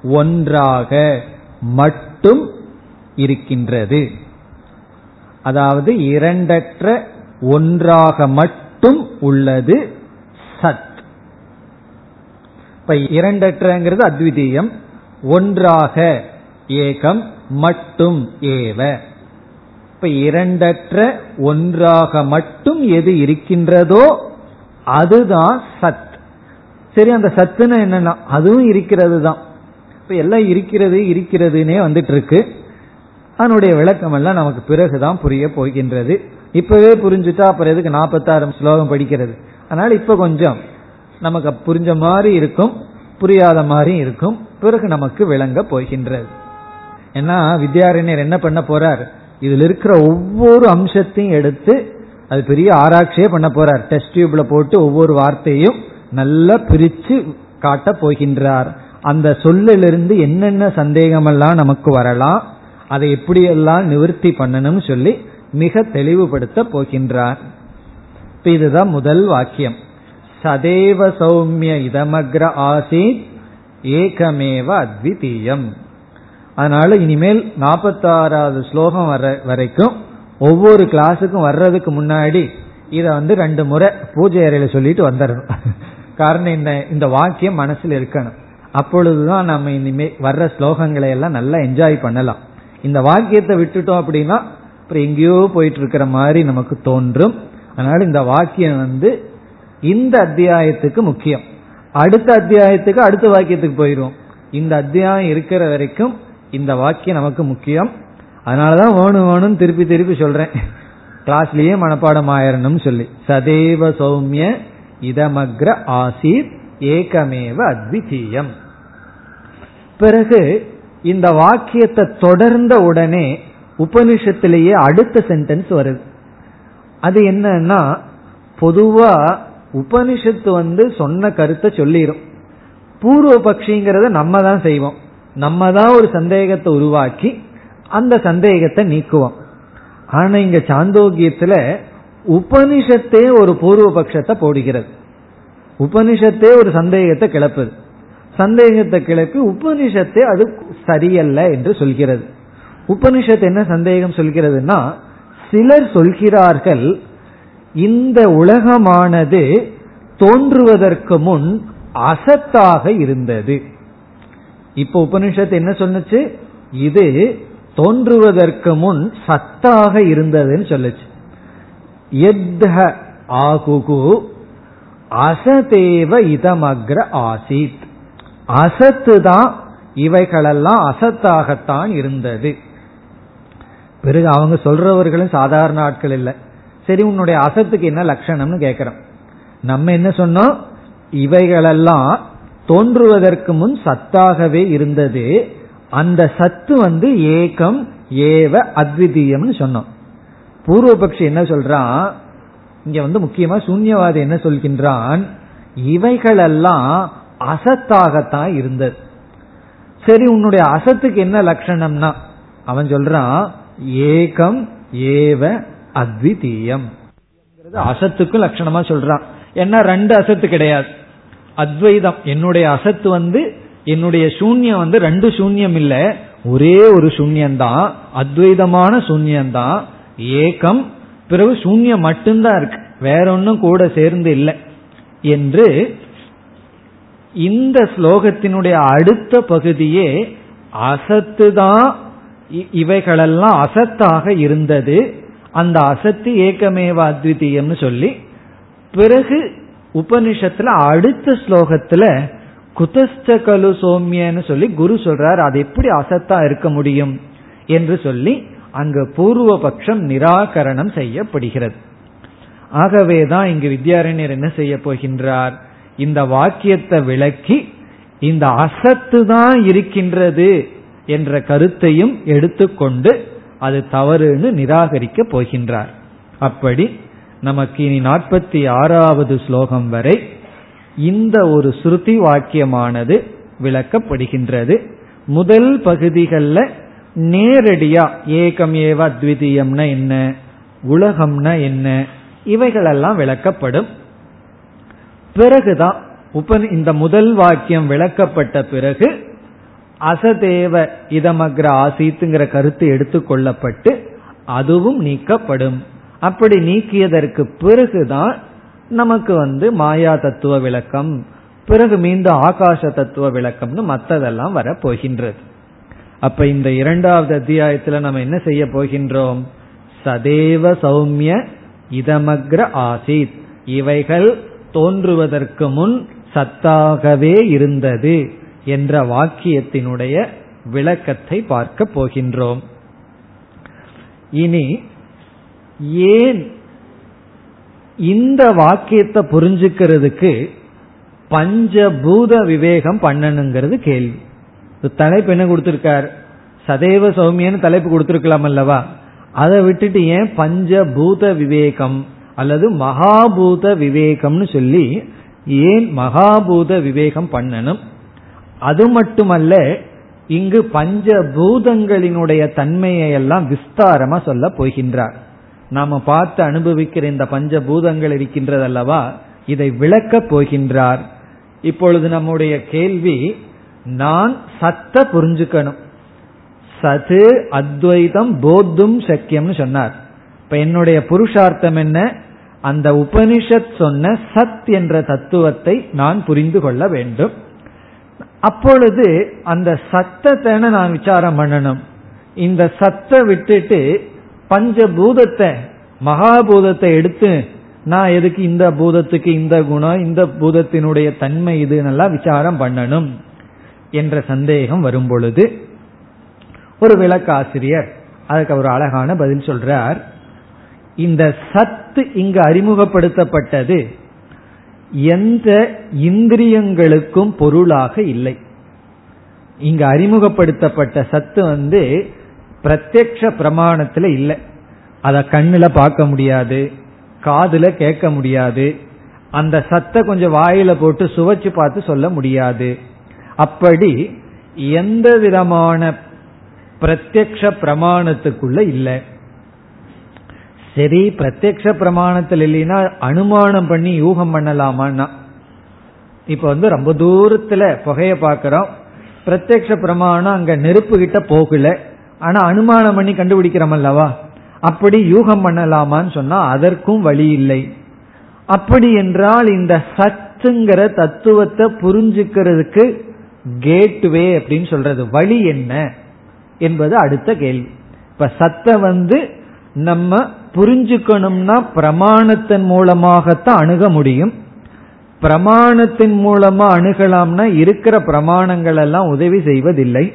ஒன்றாக மட்டும் இருக்கின்றது. அதாவது இரண்டற்ற ஒன்றாக மட்டும் உள்ளது சத். இப்ப இரண்டற்றங்கிறது அத்விதீயம் ஒன்றாக ஏகம் மட்டும் ஏவ. இப்ப இரண்டற்ற ஒன்றாக மட்டும் எது இருக்கின்றதோ அதுதான் சத். சரி அந்த சத்துன்னு என்னன்னா அதுவும் இருக்கிறது தான் இப்ப எல்லாம் இருக்கிறது இருக்கிறதுனே வந்துட்டு இருக்கு அதனுடைய விளக்கம் எல்லாம் நமக்கு பிறகுதான் புரிய போகின்றது. இப்பவே புரிஞ்சுட்டா அப்புறம் எதுக்கு நாற்பத்தாறு ஸ்லோகம் படிக்கிறது? அதனால இப்ப கொஞ்சம் நமக்கு புரிஞ்ச மாதிரி இருக்கும் புரியாத மாதிரி இருக்கும். பிறகு நமக்கு விளங்க போகின்றது. ஏன்னா வித்யாரண்யர் என்ன பண்ண போறார்? இதுல இருக்கிற ஒவ்வொரு அம்சத்தையும் எடுத்து அது பெரிய ஆராய்ச்சியே பண்ண போறார். டெஸ்ட் டியூப்ல போட்டு ஒவ்வொரு வார்த்தையும் நல்லா பிரிச்சு காட்ட போகின்றார். அந்த சொல்லிலிருந்து என்னென்ன சந்தேகமெல்லாம் நமக்கு வரலாம் அதை எப்படியெல்லாம் நிவர்த்தி பண்ணணும்னு சொல்லி மிக தெளிவுபடுத்த போகின்றார். இதுதான் முதல் வாக்கியம். சதேவ சௌமிய இதமக்ர ஆசீத் ஏகமேவ அத்விதீயம். அதனால இனிமேல் நாற்பத்தாறாவது ஸ்லோகம் வர வரைக்கும் ஒவ்வொரு கிளாஸுக்கும் வர்றதுக்கு முன்னாடி இதை வந்து ரெண்டு முறை பூஜை அறையில் சொல்லிட்டு வந்துடணும் காரணம் என்ன இந்த வாக்கியம் மனசில் இருக்கணும். அப்பொழுதுதான் நம்ம இனிமே வர்ற ஸ்லோகங்களை எல்லாம் நல்லா என்ஜாய் பண்ணலாம். இந்த வாக்கியத்தை விட்டுட்டோம் அப்படின்னா அப்புறம் எங்கேயோ போயிட்டு இருக்கிற மாதிரி நமக்கு தோன்றும். அதனால இந்த வாக்கியம் வந்து இந்த அத்தியாயத்துக்கு முக்கியம். அடுத்த அத்தியாயத்துக்கு அடுத்த வாக்கியத்துக்கு போயிடும் இந்த அத்தியாயம் இருக்கிற வரைக்கும் இந்த வாக்கியம் நமக்கு முக்கியம். அதனாலதான் வேணும் வேணும் திருப்பி திருப்பி சொல்றேன். கிளாஸ்லயே மனப்பாடம் ஆயிரணும்னு சொல்லி. சதேவ சௌமிய இதமக்ர ஆசீர் ஏகமேவ அத்விதீயம். பிறகு இந்த வாக்கியத்தை தொடர்ந்த உடனே உபனிஷத்திலேயே அடுத்த சென்டென்ஸ் வருது. அது என்னன்னா பொதுவா உபனிஷத்து வந்து சொன்ன கருத்தை சொல்லிடும் பூர்வ பக்ஷிங்கிறத நம்ம தான் செய்வோம். நம்ம தான் ஒரு சந்தேகத்தை உருவாக்கி அந்த சந்தேகத்தை நீக்குவோம். ஆனா இங்க சாந்தோக்கியத்துல உபனிஷத்தே ஒரு பூர்வ பட்சத்தை போடுகிறது. உபனிஷத்தே ஒரு சந்தேகத்தை கிளப்புது. சந்தேகத்தை கிளப்பி உபனிஷத்தே அது சரியல்ல என்று சொல்கிறது. உபனிஷத்து என்ன சந்தேகம் சொல்கிறதுனா சிலர் சொல்கிறார்கள் இந்த உலகமானது தோன்றுவதற்கு முன் அசத்தாக இருந்தது. இப்ப உபனிஷத்து என்ன சொன்னுச்சு? இது தோன்றுவதற்கு முன் சத்தாக இருந்ததுன்னு சொல்லுச்சு. எத்ஹ ஆகுகு அசதேவ இதமக்ர ஆசித். அசத்து தான் இவைகளெல்லாம் அசத்தாகத்தான் இருந்தது. பிறகு அவங்க சொல்றவர்களும் சாதாரண ஆட்கள் இல்லை. சரி உன்னுடைய அசத்துக்கு என்ன லட்சணம்னு கேட்கிறோம் நம்ம என்ன சொன்னோம்? இவைகளெல்லாம் தோன்றுவதற்கு முன் சத்தாகவே இருந்தது. அந்த சத்து வந்து ஏகம் ஏவ அத்விதீயம்னு சொன்னோம். பூர்வபக்ஷி என்ன சொல்றான்? இங்க வந்து முக்கியமா சூன்யவாதி என்ன சொல்கின்றான்? இவைகளெல்லாம் அசத்தாகத்தான் இருந்தது. சரி உன்னுடைய அசத்துக்கு என்ன லட்சணம்னா? அவன் சொல்றான் ஏகம் ஏவ அத்விதீயம். அசத்துக்கு லட்சணமா சொல்றான். ஏன்னா ரெண்டு அசத்து கிடையாது. அத்வைதம் என்னுடைய அசத்து வந்து என்னுடைய சூன்யம் வந்து ரெண்டு சூன்யம் இல்ல. ஒரே ஒரு சூன்யம்தான் அத்வைதமான சூன்யம்தான் ஏகம் பிறகு சூன்யம் மட்டும்தான் இருக்கு. வேற ஒன்னும் கூட சேர்ந்து இல்லை. என்று இந்த ஸ்லோகத்தினுடைய அடுத்த பகுதியே அசத்து தான் இவைகளெல்லாம் அசத்தாக இருந்தது. அந்த அசத்து ஏகமேவா அத்விதீயம்னு சொல்லி பிறகு உபனிஷத்துல அடுத்த ஸ்லோகத்துல குதஸ்த கலு சோமியன்னு சொல்லி குரு சொல்றார் அது எப்படி அசத்தா இருக்க முடியும் என்று சொல்லி அங்கு பூர்வபக்ஷம் நிராகரணம் செய்யப்படுகிறது. ஆகவேதான் இங்கு வித்யாரண்யர் என்ன செய்ய போகின்றார்? இந்த வாக்கியத்தை விளக்கி இந்த அசத்து தான் இருக்கின்றது என்ற கருத்தையும் எடுத்துக்கொண்டு அது தவறுன்னு நிராகரிக்க போகின்றார். அப்படி நமக்கு இனி நாற்பத்தி ஆறாவது ஸ்லோகம் வரை இந்த ஒரு ஸ்ருதி வாக்கியமானது விளக்கப்படுகின்றது. முதல் பகுதிகளில் நேரடியா ஏகம் ஏவ அத்விதீயம்னா என்ன? உலகம்னா என்ன? இவைகளெல்லாம் விளக்கப்படும். பிறகுதான் உப இந்த முதல் வாக்கியம் விளக்கப்பட்ட பிறகு அசதேவ இதமக்ர ஆசீத்துங்கிற கருத்து எடுத்துக்கொள்ளப்பட்டு அதுவும் நீக்கப்படும். அப்படி நீக்கியதற்கு பிறகுதான் நமக்கு வந்து மாயா தத்துவ விளக்கம் பிறகு மீண்டும் ஆகாச தத்துவ விளக்கம்னு மற்றதெல்லாம் வரப்போகின்றது. அப்ப இந்த இரண்டாவது அத்தியாயத்துல நம்ம என்ன செய்ய போகின்றோம்? சதேவ சௌமிய இதமக்ர ஆசித். இவைகள் தோன்றுவதற்கு முன் சத்தாகவே இருந்தது என்ற வாக்கியத்தினுடைய விளக்கத்தை பார்க்க போகின்றோம். இனி ஏன் இந்த வாக்கியத்தை புரிஞ்சுக்கிறதுக்கு பஞ்சபூத விவேகம் பண்ணணுங்கிறது கேள்வி. தலைப்பு என்ன கொடுத்திருக்கார்? சதேவ சௌமியன்னு தலைப்பு கொடுத்திருக்கலாம் அல்லவா? அதை விட்டுட்டு ஏன் பஞ்சபூத விவேகம் அல்லது மகாபூத விவேகம்னு சொல்லி ஏன் மகாபூத விவேகம் பண்ணணும்? அது மட்டுமல்ல இங்கு பஞ்ச பூதங்களினுடைய தன்மையை எல்லாம் விஸ்தாரமா சொல்ல போகின்றார். நாம பார்த்து அனுபவிக்கிற இந்த பஞ்ச பூதங்கள் இருக்கின்றது அல்லவா இதை விளக்கப் போகின்றார். இப்பொழுது நம்முடைய கேள்வி நான் சத்த புரிஞ்சுக்கணும். சது அத்வைதம் போத்தும் சக்கியம்னு சொன்னார். இப்ப என்னுடைய புருஷார்த்தம் என்ன? அந்த உபனிஷத் சொன்ன சத் என்ற தத்துவத்தை நான் புரிந்து கொள்ள வேண்டும். அப்பொழுது அந்த சத்தத்தை நான் விசாரம் பண்ணணும். இந்த சத்தை விட்டுட்டு பஞ்சபூதத்தை மகாபூதத்தை எடுத்து நான் எதுக்கு இந்த பூதத்துக்கு இந்த குணம் இந்த பூதத்தினுடைய தன்மை இது நல்லா விசாரம் பண்ணணும். என்ற சந்தேகம் வரும் பொழுது ஒரு விளக்காசிரியர் அதுக்கு ஒரு அழகான பதில் சொல்றார். இந்த சத்து இங்கு அறிமுகப்படுத்தப்பட்டது எந்த இந்திரியங்களுக்கும் பொருளாக இல்லை. இங்கு அறிமுகப்படுத்தப்பட்ட சத்து வந்து பிரத்யக்ஷ பிரமாணத்துல இல்லை. அத கண்ணுல பார்க்க முடியாது காதுல கேட்க முடியாது அந்த சத்தை கொஞ்சம் வாயில போட்டு சுவைச்சு பார்த்து சொல்ல முடியாது. அப்படி எந்த விதமான பிரத்யக்ஷ பிரமாணத்துக்குள்ள இல்லை. சரி பிரத்யக்ஷ பிரமாணத்தில் இல்லைன்னா அனுமானம் பண்ணி யூகம் பண்ணலாமான்னா? இப்ப வந்து ரொம்ப தூரத்துல புகைய பாக்கிறோம். பிரத்யக்ஷ பிரமாணம் அங்க நெருப்பு கிட்ட போகல. ஆனா அனுமானம் பண்ணி கண்டுபிடிக்கிறோம் அல்லவா? அப்படி யூகம் பண்ணலாமான்னு சொன்னா அதற்கும் வழி இல்லை. அப்படி என்றால் இந்த சத்துங்கிற தத்துவத்தை புரிஞ்சுக்கிறதுக்கு கேட்வே அப்படின்னு சொல்றது. வழி என்ன என்பது அடுத்த கேள்வி. இப்ப சத்த வந்து நம்ம புரிஞ்சுக்கணும்னா பிரமாணத்தின் மூலமாகத்தான் அணுக முடியும். பிரமாணத்தின் மூலமா அணுகலாம்னா இருக்கிற பிரமாணங்கள் எல்லாம் உதவி செய்வதில்லை.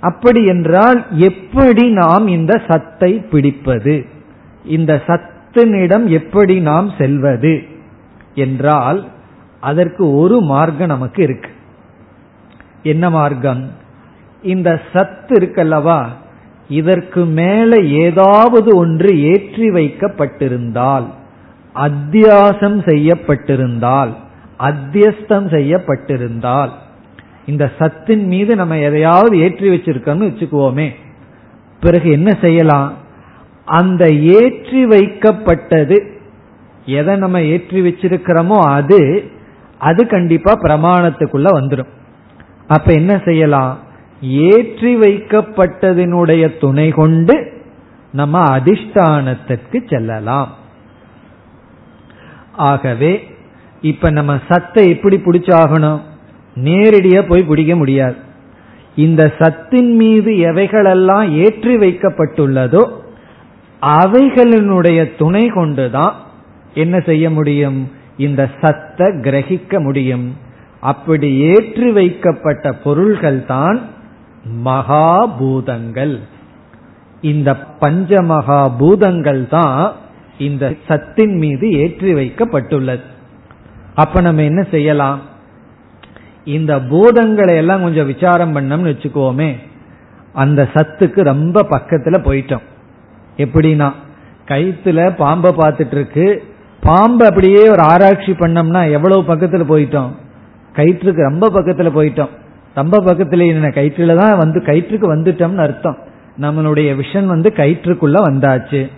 அப்படி என்றால் எப்படி நாம் இந்த சத்தை பிடிப்பது? இந்த சத்தினிடம் எப்படி நாம் செல்வது? என்றால் அதற்கு ஒரு மார்க்கம் நமக்கு இருக்கு. என்ன மார்க்கம்? இந்த சத்து இருக்கல்லவா? இதற்கு மேல ஏதாவது ஒன்று ஏற்றி வைக்கப்பட்டிருந்தால் அத்தியாசம் செய்யப்பட்டிருந்தால் அத்தியஸ்தம் செய்யப்பட்டிருந்தால் இந்த சத்தின் மீது நம்ம எதையாவது ஏற்றி வச்சிருக்கோம்னு வச்சுக்குவோமே. பிறகு என்ன செய்யலாம்? அந்த ஏற்றி வைக்கப்பட்டது எதை நம்ம ஏற்றி வச்சிருக்கிறோமோ அது அது கண்டிப்பா பிரமாணத்துக்குள்ள வந்துடும் அப்ப என்ன செய்யலாம்? ஏற்றி வைக்கப்பட்டதனுடைய துணை கொண்டு நம்ம அதிஷ்டானத்திற்கு செல்லலாம். ஆகவே இப்ப நம்ம சத்தை எப்படி பிடிச்சாகணும்? நேரடியா போய் பிடிக்க முடியாது. இந்த சத்தின் மீது எவைகளெல்லாம் ஏற்றி வைக்கப்பட்டுள்ளதோ அவைகளினுடைய துணை கொண்டுதான் என்ன செய்ய முடியும்? இந்த சத்தை கிரகிக்க முடியும். அப்படி ஏற்றி வைக்கப்பட்ட பொருள்கள் தான் மகாபூதங்கள். இந்த பஞ்ச பூதங்கள் தான் இந்த சத்தின் மீது ஏற்றி வைக்கப்பட்டுள்ளது. அப்ப நம்ம என்ன செய்யலாம்? இந்த பூதங்களை எல்லாம் கொஞ்சம் விசாரம் பண்ணோம்னு வச்சுக்கோமே அந்த சத்துக்கு ரொம்ப பக்கத்துல போயிட்டோம். எப்படின்னா கைத்துல பாம்பை பார்த்துட்டு இருக்கு. பாம்பு அப்படியே ஒரு ஆராய்ச்சி பண்ணோம்னா எவ்வளவு பக்கத்துல போயிட்டோம்? கயிற்றுக்கு ரொம்ப பக்கத்துல போயிட்டோம். ரொம்ப பக்கத்துல என்ன கயிற்றுல தான் வந்து கயிற்றுக்கு வந்துட்டோம்னு அர்த்தம். நம்மளுடைய விஷன் வந்து கயிற்றுக்குள்ள வந்தாச்சு.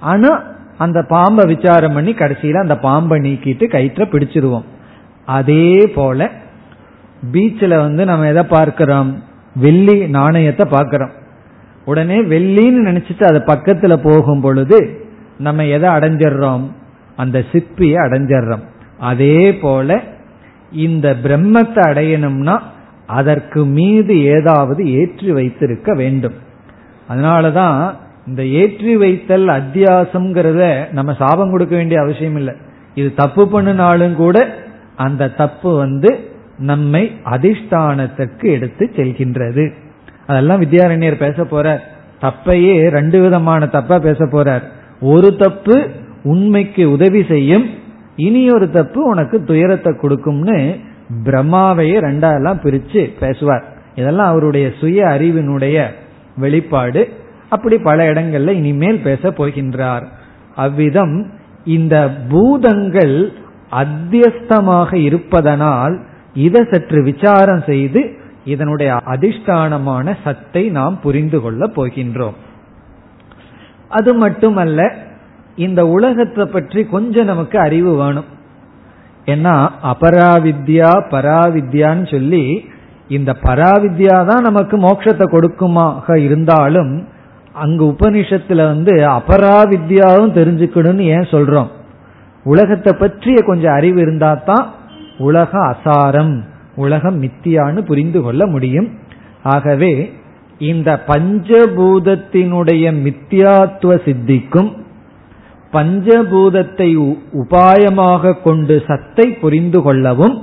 ஆனா அந்த பாம்பை விசாரம் பண்ணி கடைசியில அந்த பாம்பை நீக்கிட்டு கயிற்ற பிடிச்சிருவோம். அதே போல பீச்சில் வந்து நம்ம எதை பார்க்கிறோம்? வெள்ளி நாணயத்தை பார்க்கிறோம். உடனே வெள்ளின்னு நினைச்சிட்டு அது பக்கத்துல போகும் பொழுது நம்ம எதை அடைஞ்சிடுறோம்? அந்த சிற்பியை அடைஞ்சிடுறோம். அதே போல இந்த பிரம்மத்தை அடையணும்னா அதற்கு மீது ஏதாவது ஏற்றி வைத்திருக்க வேண்டும். அதனாலதான் இந்த ஏற்றி வைத்தல் அத்தியாசம்ங்கிறத நம்ம சாபம் கொடுக்க வேண்டிய அவசியம் இல்லை. இது தப்பு பண்ணினாலும் கூட அந்த தப்பு வந்து நம்மை அதிஷ்டானத்திற்கு எடுத்து செல்கின்றது. அதெல்லாம் வித்யாரண்யர் பேச போறார். தப்பையே ரெண்டு விதமான தப்பா பேச போறார். ஒரு தப்பு உண்மைக்கு உதவி செய்யும் இனி ஒரு தப்பு உனக்கு துயரத்தை கொடுக்கும்னு பிரம்மாவையே ரெண்டாலாம் பிரிச்சு பேசுவார். இதெல்லாம் அவருடைய சுய அறிவினுடைய வெளிப்பாடு. அப்படி பல இடங்கள்ல இனிமேல் பேச போகின்றார். அவ்விதம் இந்த பூதங்கள் அத்தியஸ்தமாக இருப்பதனால் இதை சற்று விசாரம் செய்து இதனுடைய அதிஷ்டானமான சத்தை நாம் புரிந்து கொள்ள போகின்றோம். அது மட்டுமல்ல இந்த உலகத்தை பற்றி கொஞ்சம் நமக்கு அறிவு வேணும். ஏன்னா அபராவித்யா பராவித்யான்னு சொல்லி இந்த பராவித்யா தான் நமக்கு மோட்சத்தை கொடுக்குமாக இருந்தாலும் அங்கு உபனிஷத்துல வந்து அபராவித்யாவும் தெரிஞ்சுக்கணும்னு ஏன் சொல்றோம்? உலகத்தை பற்றிய கொஞ்சம் அறிவு இருந்தா தான் உலக அசாரம் உலகம் மித்தியான்னு புரிந்து கொள்ள முடியும். ஆகவே இந்த பஞ்சபூதத்தினுடைய மித்தியாத்துவ சித்திக்கும் பஞ்சபூதத்தை உபாயமாக கொண்டு சத்தை புரிந்து கொள்ளவும்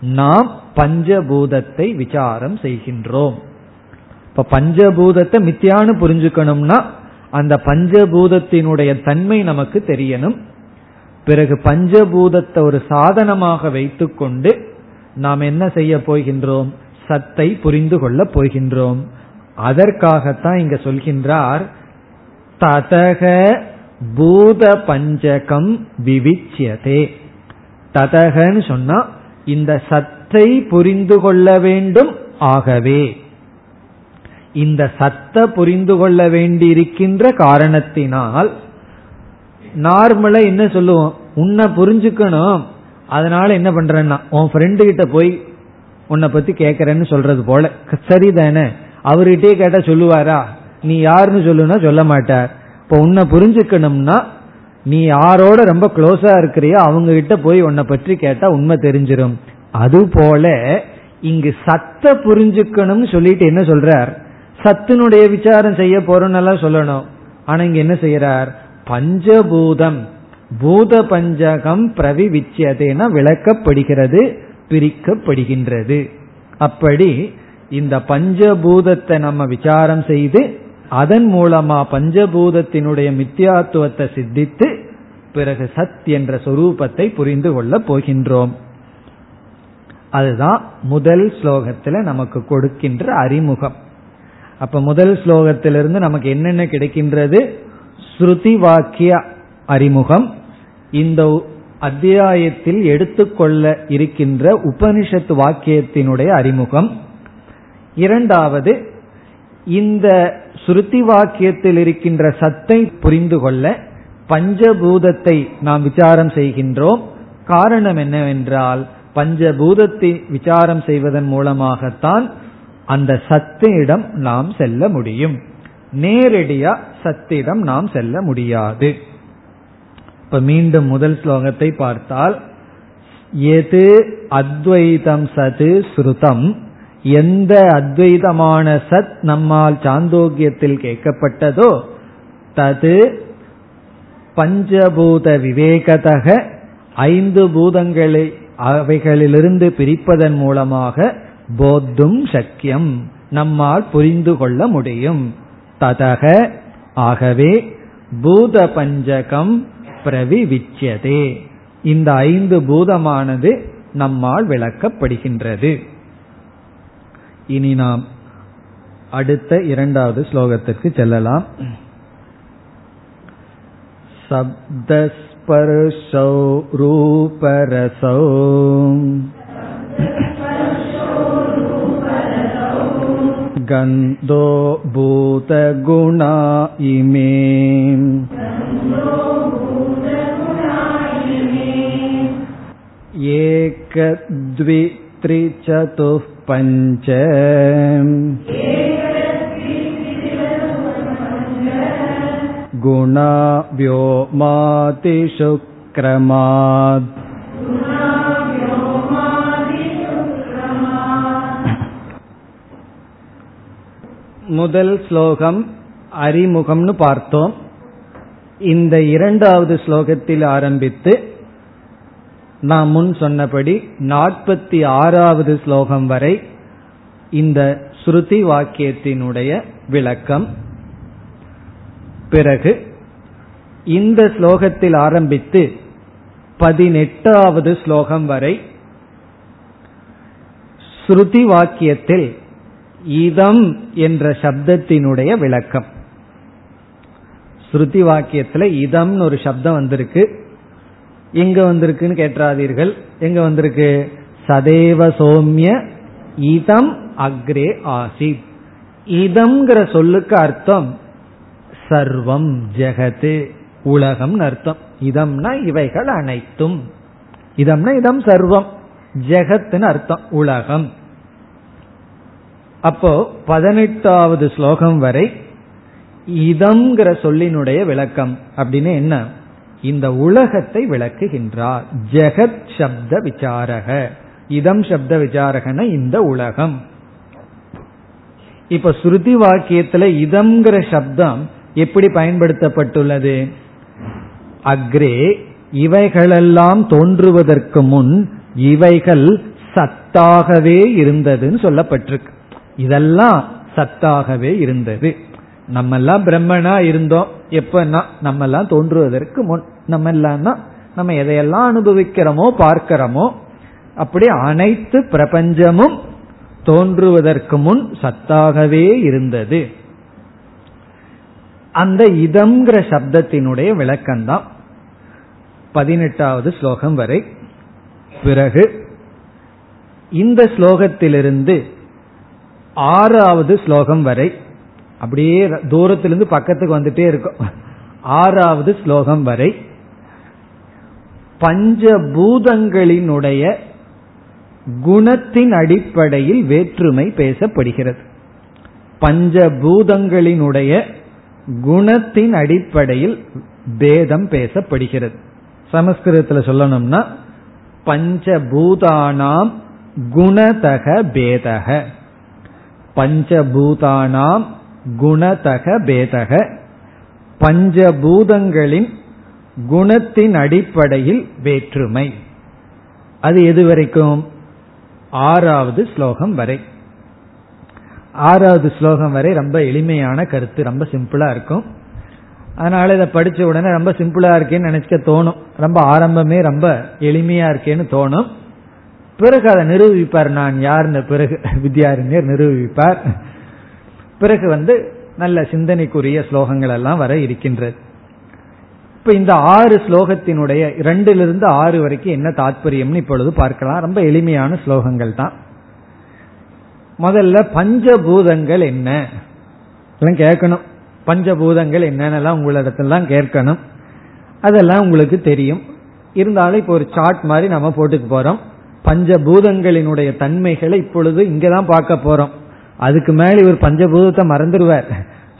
நாம் பஞ்சபூதத்தை விசாரம் செய்கின்றோம். இப்ப பஞ்சபூதத்தை மித்தியான்னு புரிஞ்சுக்கணும்னா அந்த பஞ்சபூதத்தினுடைய தன்மை நமக்கு தெரியணும். பிறகு பஞ்சபூதத்தை ஒரு சாதனமாக வைத்துக்கொண்டு நாம் என்ன செய்ய போகின்றோம்? சத்தை புரிந்து கொள்ள போகின்றோம். அதற்காகத்தான் இங்க சொல்கின்றார் ததக பூத பஞ்சகம் விவிச்சியதே. ததகன்னு சொன்னா இந்த சத்தை புரிந்து கொள்ள வேண்டும் ஆகவே. இந்த சத்த புரிந்து கொள்ள வேண்டியிருக்கின்ற காரணத்தினால் நார்மலா என்ன சொல்லுவோம்? உன்னை புரிஞ்சுக்கணும். அதனால என்ன பண்றேன்னா உன் ஃப்ரெண்டு கிட்ட போய் உன்னை பத்தி கேட்கறேன்னு சொல்றது போல. சரிதானே? அவர்கிட்டயே கேட்டா சொல்லுவாரா? நீ யாருன்னு சொல்லுன்னா சொல்ல மாட்டார். இப்போ உன்னை புரிஞ்சுக்கணும்னா நீ யாரோட ரொம்ப க்ளோஸா இருக்கிறியோ அவங்க கிட்ட போய் உன்னை பற்றி கேட்டா உண்மை தெரிஞ்சிடும் அது போல இங்கு சத்த புரிஞ்சுக்கணும்னு சொல்லிட்டு என்ன சொல்றார்? சத்தினுடைய விசாரம் செய்ய போறோம்னு சொல்லணும். ஆனா இங்க என்ன செய்யறார்? பஞ்சபூதம். பூத பஞ்சகம் பிரவிவிச்சியதேன விளக்கப்படுகிறது பிரிக்கப்படுகின்றது. அப்படி இந்த பஞ்சபூதத்தை நம்ம விசாரம் செய்து அதன் மூலமா பஞ்சபூதத்தினுடைய மித்தியாத்துவத்தை சித்தித்து பிறகு சத் என்ற சொரூபத்தை புரிந்து கொள்ளப் போகின்றோம். அதுதான் முதல் ஸ்லோகத்துல நமக்கு கொடுக்கின்ற அறிமுகம். அப்ப முதல் ஸ்லோகத்திலிருந்து நமக்கு என்னென்ன கிடைக்கின்றது? ஸ்ருதி வாக்கிய அறிமுகம். இந்த அத்தியாயத்தில் எடுத்துக்கொள்ள இருக்கின்ற உபனிஷத் வாக்கியத்தினுடைய அறிமுகம். இரண்டாவது இந்த ஸ்ருதி வாக்கியத்தில் இருக்கின்ற சத்தை புரிந்து கொள்ள பஞ்சபூதத்தை நாம் விசாரம் செய்கின்றோம். காரணம் என்னவென்றால் பஞ்சபூதத்தை விசாரம் செய்வதன் மூலமாகத்தான் அந்த சத்திடம் நாம் செல்ல முடியும். நேரடியா சத்திடம் நாம் செல்ல முடியாது. இப்ப மீண்டும் முதல் ஸ்லோகத்தை பார்த்தால் எது அத்வைதம் சது ஸ்ருதம். எந்த அத்வைதமான சத் நம்மால் சாந்தோக்கியத்தில் கேட்கப்பட்டதோ தது பஞ்சபூத விவேகதக ஐந்து பூதங்களை அவைகளிலிருந்து பிரிப்பதன் மூலமாக போத்தும் சக்கியம் நம்மால் புரிந்து கொள்ள முடியும். ததக ஆகவே பூத பஞ்சகம் பிரவிவிச்சியதே. இந்த ஐந்து பூதமானது நம்மால் விளக்கப்படுகின்றது. இனி நாம் அடுத்த இரண்டாவது ஸ்லோகத்திற்கு செல்லலாம் சப்தஸ்பர்ஷௌ ரூபரசௌ गन्धो भूतगुणा इमे एकद्वित्रिचतुः पञ्च गुणा व्योमातिषु क्रमात् முதல் ஸ்லோகம் அறிமுகம்னு பார்த்தோம் இந்த இரண்டாவது ஸ்லோகத்தில் ஆரம்பித்து நான் முன் சொன்னபடி நாற்பத்தி ஆறாவது ஸ்லோகம் வரை இந்த ஸ்ருதி வாக்கியத்தினுடைய விளக்கம். பிறகு இந்த ஸ்லோகத்தில் ஆரம்பித்து பதினெட்டாவது ஸ்லோகம் வரை ஸ்ருதி வாக்கியத்தில் இதம் என்ற சப்தத்தினுடைய விளக்கம். ஸ்ருதி வாக்கியத்துல இதம்னு ஒரு சப்தம் வந்திருக்கு. எங்க வந்திருக்குன்னு கேட்டாதீர்கள் எங்க வந்திருக்கு? சதேவ சோமிய இதம் அக்ரே ஆசி இதம்ங்கிற சொல்லுக்கு அர்த்தம் சர்வம் ஜெகத்து உலகம் அர்த்தம். இதம்னா இவைகள் அனைத்தும். இதம்னா இதம் சர்வம் ஜெகத்துன்னு அர்த்தம் உலகம். அப்போ பதினெட்டாவது ஸ்லோகம் வரை இதம்ங்கிற சொல்லினுடைய விளக்கம். அப்படின்னு என்ன? இந்த உலகத்தை விளக்குகின்றார். ஜெகத் சப்த விசாரக. இதம் சப்த விசாரகன இந்த உலகம். இப்ப ஸ்ருதி வாக்கியத்துல இதம்ங்கிற சப்தம் எப்படி பயன்படுத்தப்பட்டுள்ளது? அக்ரே இவைகளெல்லாம் தோன்றுவதற்கு முன் இவைகள் சத்தாகவே இருந்ததுன்னு சொல்லப்பட்டிருக்கு. இதெல்லாம் சத்தாகவே இருந்தது. நம்மெல்லாம் பிரம்மனா இருந்தோம். எப்பன்னா நம்ம எல்லாம் தோன்றுவதற்கு முன். நம்ம எல்லாம் நம்ம எதையெல்லாம் அனுபவிக்கிறோமோ பார்க்கிறோமோ அப்படி அனைத்து பிரபஞ்சமும் தோன்றுவதற்கு முன் சத்தாகவே இருந்தது. அந்த இதம்ங்கிற சப்தத்தினுடைய விளக்கம்தான் பதினெட்டாவது ஸ்லோகம் வரை. பிறகு இந்த ஸ்லோகத்திலிருந்து ஆறாவது ஸ்லோகம் வரை அப்படியே தூரத்திலிருந்து பக்கத்துக்கு வந்துட்டே இருக்கும். ஆறாவது ஸ்லோகம் வரை பஞ்சபூதங்களினுடைய குணத்தின் அடிப்படையில் வேற்றுமை பேசப்படுகிறது. பஞ்சபூதங்களினுடைய குணத்தின் அடிப்படையில் பேதம் பேசப்படுகிறது. சமஸ்கிருதத்தில் சொல்லணும்னா பஞ்சபூதானாம் குணதக பேதக. பஞ்சபூதானாம் குணதக பேதக. பஞ்சபூதங்களின் குணத்தின் அடிப்படையில் வேற்றுமை. அது எது வரைக்கும்? ஆறாவது ஸ்லோகம் வரை. ஆறாவது ஸ்லோகம் வரை ரொம்ப எளிமையான கருத்து ரொம்ப சிம்பிளா இருக்கும். அதனால இதை படிச்ச உடனே ரொம்ப சிம்பிளா இருக்கேன்னு நினைச்சுக்க தோணும். ரொம்ப ஆரம்பமே ரொம்ப எளிமையா இருக்கேன்னு தோணும். பிறகு அதை நிரூபிப்பார் நான் யாருன்னு பிறகு வித்யாரண்யர் நிரூபிப்பார். பிறகு வந்து நல்ல சிந்தனைக்குரிய ஸ்லோகங்கள் எல்லாம் வர இருக்கின்றது. இப்ப இந்த ஆறு ஸ்லோகத்தினுடைய இரண்டிலிருந்து ஆறு வரைக்கும் என்ன தாற்பயம்னு இப்பொழுது பார்க்கலாம். ரொம்ப எளிமையான ஸ்லோகங்கள் தான். முதல்ல பஞ்சபூதங்கள் என்ன? கேட்கணும். பஞ்சபூதங்கள் என்னென்னலாம் உங்களிடத்துலாம் கேட்கணும். அதெல்லாம் உங்களுக்கு தெரியும். இருந்தாலும் இப்போ ஒரு சார்ட் மாதிரி நம்ம போட்டுக்கு போறோம். பஞ்சபூதங்களினுடைய தன்மைகளை இப்பொழுது இங்கதான் பார்க்க போறோம். அதுக்கு மேல இவர் பஞ்சபூதத்தை மறந்துடுவார்.